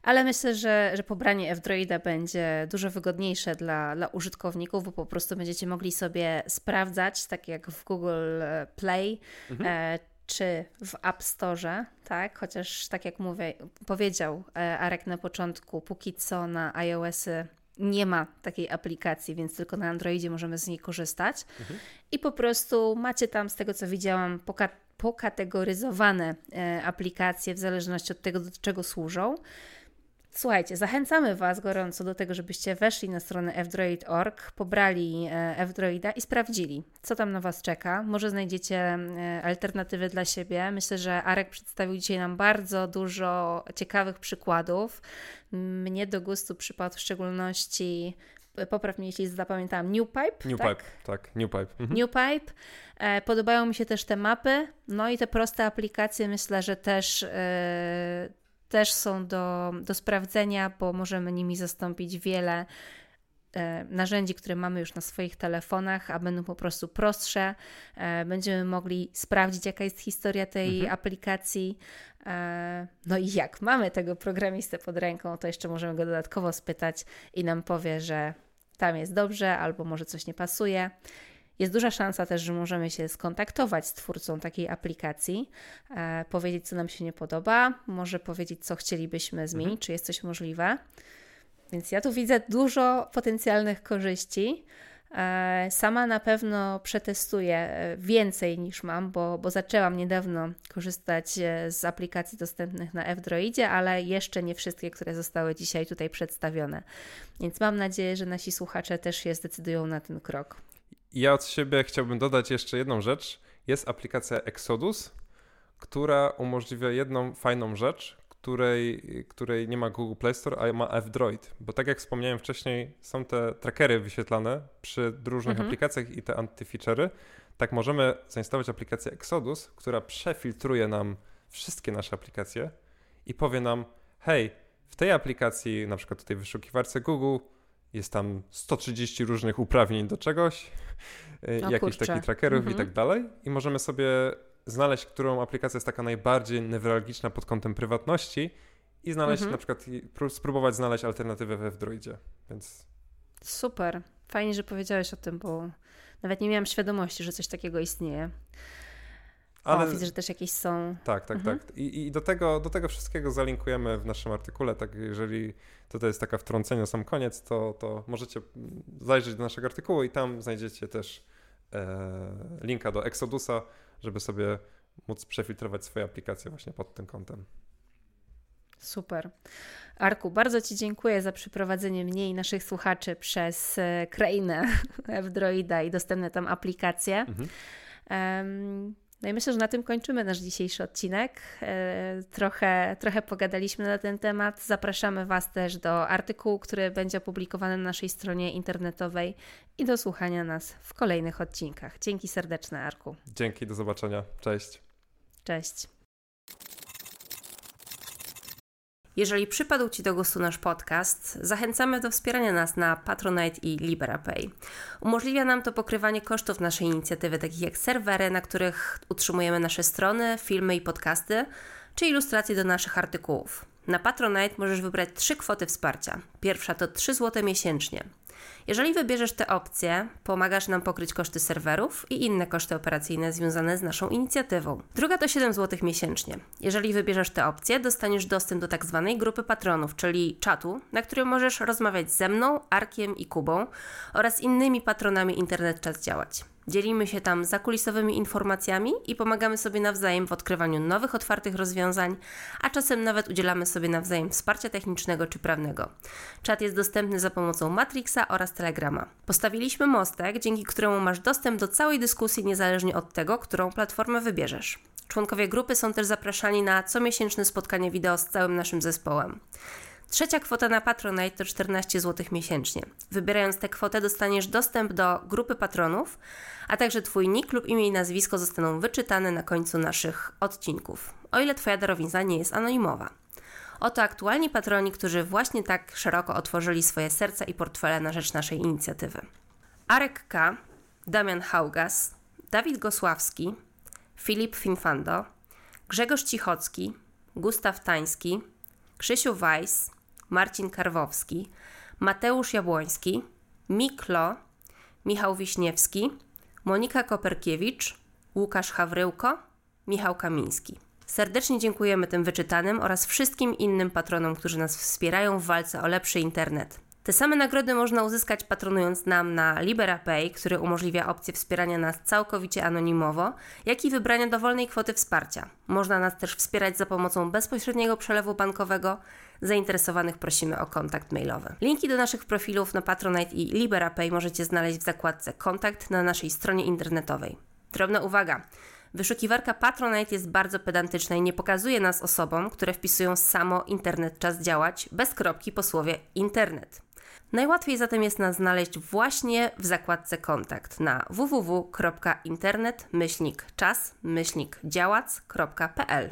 Ale myślę, że, że pobranie F-Droida będzie dużo wygodniejsze dla, dla użytkowników, bo po prostu będziecie mogli sobie sprawdzać, tak jak w Google Play, mhm. e, czy w App Store, tak? Chociaż tak jak mówię, powiedział e, Arek na początku, póki co na iOSy nie ma takiej aplikacji, więc tylko na Androidzie możemy z niej korzystać. Mhm. I po prostu macie tam, z tego co widziałam, poka pokategoryzowane e, aplikacje w zależności od tego, do czego służą. Słuchajcie, zachęcamy Was gorąco do tego, żebyście weszli na stronę fdroid.org, pobrali e, fdroida i sprawdzili, co tam na Was czeka. Może znajdziecie e, alternatywy dla siebie. Myślę, że Arek przedstawił dzisiaj nam bardzo dużo ciekawych przykładów. Mnie do gustu przypadł w szczególności e, popraw mnie, jeśli zapamiętałam, New Pipe. New tak? Pipe, tak, New Pipe. Mhm. New Pipe. Podobają mi się też te mapy, no i te proste aplikacje myślę, że też też są do, do sprawdzenia, bo możemy nimi zastąpić wiele e, narzędzi, które mamy już na swoich telefonach, a będą po prostu prostsze. E, będziemy mogli sprawdzić, jaka jest historia tej mhm. aplikacji. E, no i jak mamy tego programistę pod ręką, to jeszcze możemy go dodatkowo spytać i nam powie, że tam jest dobrze albo może coś nie pasuje. Jest duża szansa też, że możemy się skontaktować z twórcą takiej aplikacji, e, powiedzieć, co nam się nie podoba, może powiedzieć, co chcielibyśmy zmienić, mhm. czy jest coś możliwe. Więc ja tu widzę dużo potencjalnych korzyści. E, sama na pewno przetestuję e, więcej niż mam, bo, bo zaczęłam niedawno korzystać e, z aplikacji dostępnych na F-Droidzie, ale jeszcze nie wszystkie, które zostały dzisiaj tutaj przedstawione. Więc mam nadzieję, że nasi słuchacze też się zdecydują na ten krok. Ja od siebie chciałbym dodać jeszcze jedną rzecz. Jest aplikacja Exodus, która umożliwia jedną fajną rzecz, której, której nie ma Google Play Store, a ma F-Droid. Bo tak jak wspomniałem wcześniej, są te trackery wyświetlane przy różnych mhm. aplikacjach i te antyfeature'y. Tak możemy zainstalować aplikację Exodus, która przefiltruje nam wszystkie nasze aplikacje i powie nam, hej, w tej aplikacji, na przykład tutaj w wyszukiwarce Google, jest tam 130 różnych uprawnień do czegoś, y, o, jakichś takich trackerów mhm. i tak dalej. I możemy sobie znaleźć, którą aplikacja jest taka najbardziej newralgiczna pod kątem prywatności i znaleźć mhm. na przykład, spróbować znaleźć alternatywę we Wdroidzie, więc... Super. Fajnie, że powiedziałeś o tym, bo nawet nie miałam świadomości, że coś takiego istnieje. Ale... O, widzę, że też jakieś są. Tak, tak, mhm. tak. I, I, do, tego, do tego wszystkiego zalinkujemy w naszym artykule. Tak, jeżeli to, to jest taka wtrącenie na sam koniec, to, to możecie zajrzeć do naszego artykułu i tam znajdziecie też e, linka do Exodusa, żeby sobie móc przefiltrować swoje aplikacje właśnie pod tym kątem. Super. Arku, bardzo Ci dziękuję za przyprowadzenie mnie i naszych słuchaczy przez e, krainę (laughs) F-Droida i dostępne tam aplikacje. Mhm. Um, no i myślę, że na tym kończymy nasz dzisiejszy odcinek. E, trochę, trochę pogadaliśmy na ten temat. Zapraszamy Was też do artykułu, który będzie opublikowany na naszej stronie internetowej i do słuchania nas w kolejnych odcinkach. Dzięki serdeczne, Arku. Dzięki, do zobaczenia. Cześć. Cześć. Jeżeli przypadł Ci do gustu nasz podcast, zachęcamy do wspierania nas na Patronite i LiberaPay. Umożliwia nam to pokrywanie kosztów naszej inicjatywy, takich jak serwery, na których utrzymujemy nasze strony, filmy i podcasty, czy ilustracje do naszych artykułów. Na Patronite możesz wybrać trzy kwoty wsparcia. Pierwsza to 3 zł miesięcznie. Jeżeli wybierzesz te opcje, pomagasz nam pokryć koszty serwerów i inne koszty operacyjne związane z naszą inicjatywą. Druga to 7 zł miesięcznie. Jeżeli wybierzesz te opcje, dostaniesz dostęp do tak zwanej grupy patronów, czyli czatu, na którym możesz rozmawiać ze mną, Arkiem i Kubą oraz innymi patronami Internet Czas Działać. Dzielimy się tam zakulisowymi informacjami i pomagamy sobie nawzajem w odkrywaniu nowych, otwartych rozwiązań, a czasem nawet udzielamy sobie nawzajem wsparcia technicznego czy prawnego. Czat jest dostępny za pomocą Matrixa oraz Telegrama. Postawiliśmy mostek, dzięki któremu masz dostęp do całej dyskusji niezależnie od tego, którą platformę wybierzesz. Członkowie grupy są też zapraszani na comiesięczne spotkanie wideo z całym naszym zespołem. Trzecia kwota na Patronite to 14 zł miesięcznie. Wybierając tę kwotę dostaniesz dostęp do grupy patronów, a także Twój nick lub imię i nazwisko zostaną wyczytane na końcu naszych odcinków, o ile Twoja darowizna nie jest anonimowa. Oto aktualni patroni, którzy właśnie tak szeroko otworzyli swoje serca i portfele na rzecz naszej inicjatywy. Arek K., Damian Haugas, Dawid Gosławski, Filip Finfando, Grzegorz Cichocki, Gustaw Tański, Krzysiu Weiss, Marcin Karwowski, Mateusz Jabłoński, Miklo, Michał Wiśniewski, Monika Koperkiewicz, Łukasz Hawryłko, Michał Kamiński. Serdecznie dziękujemy tym wyczytanym oraz wszystkim innym patronom, którzy nas wspierają w walce o lepszy internet. Te same nagrody można uzyskać patronując nam na LiberaPay, który umożliwia opcję wspierania nas całkowicie anonimowo, jak i wybrania dowolnej kwoty wsparcia. Można nas też wspierać za pomocą bezpośredniego przelewu bankowego. Zainteresowanych prosimy o kontakt mailowy. Linki do naszych profilów na Patronite i LiberaPay możecie znaleźć w zakładce Kontakt na naszej stronie internetowej. Drobna uwaga. Wyszukiwarka Patronite jest bardzo pedantyczna i nie pokazuje nas osobom, które wpisują samo internet czas działać bez kropki po słowie internet. Najłatwiej zatem jest nas znaleźć właśnie w zakładce kontakt na www.internet-czas-działac.pl.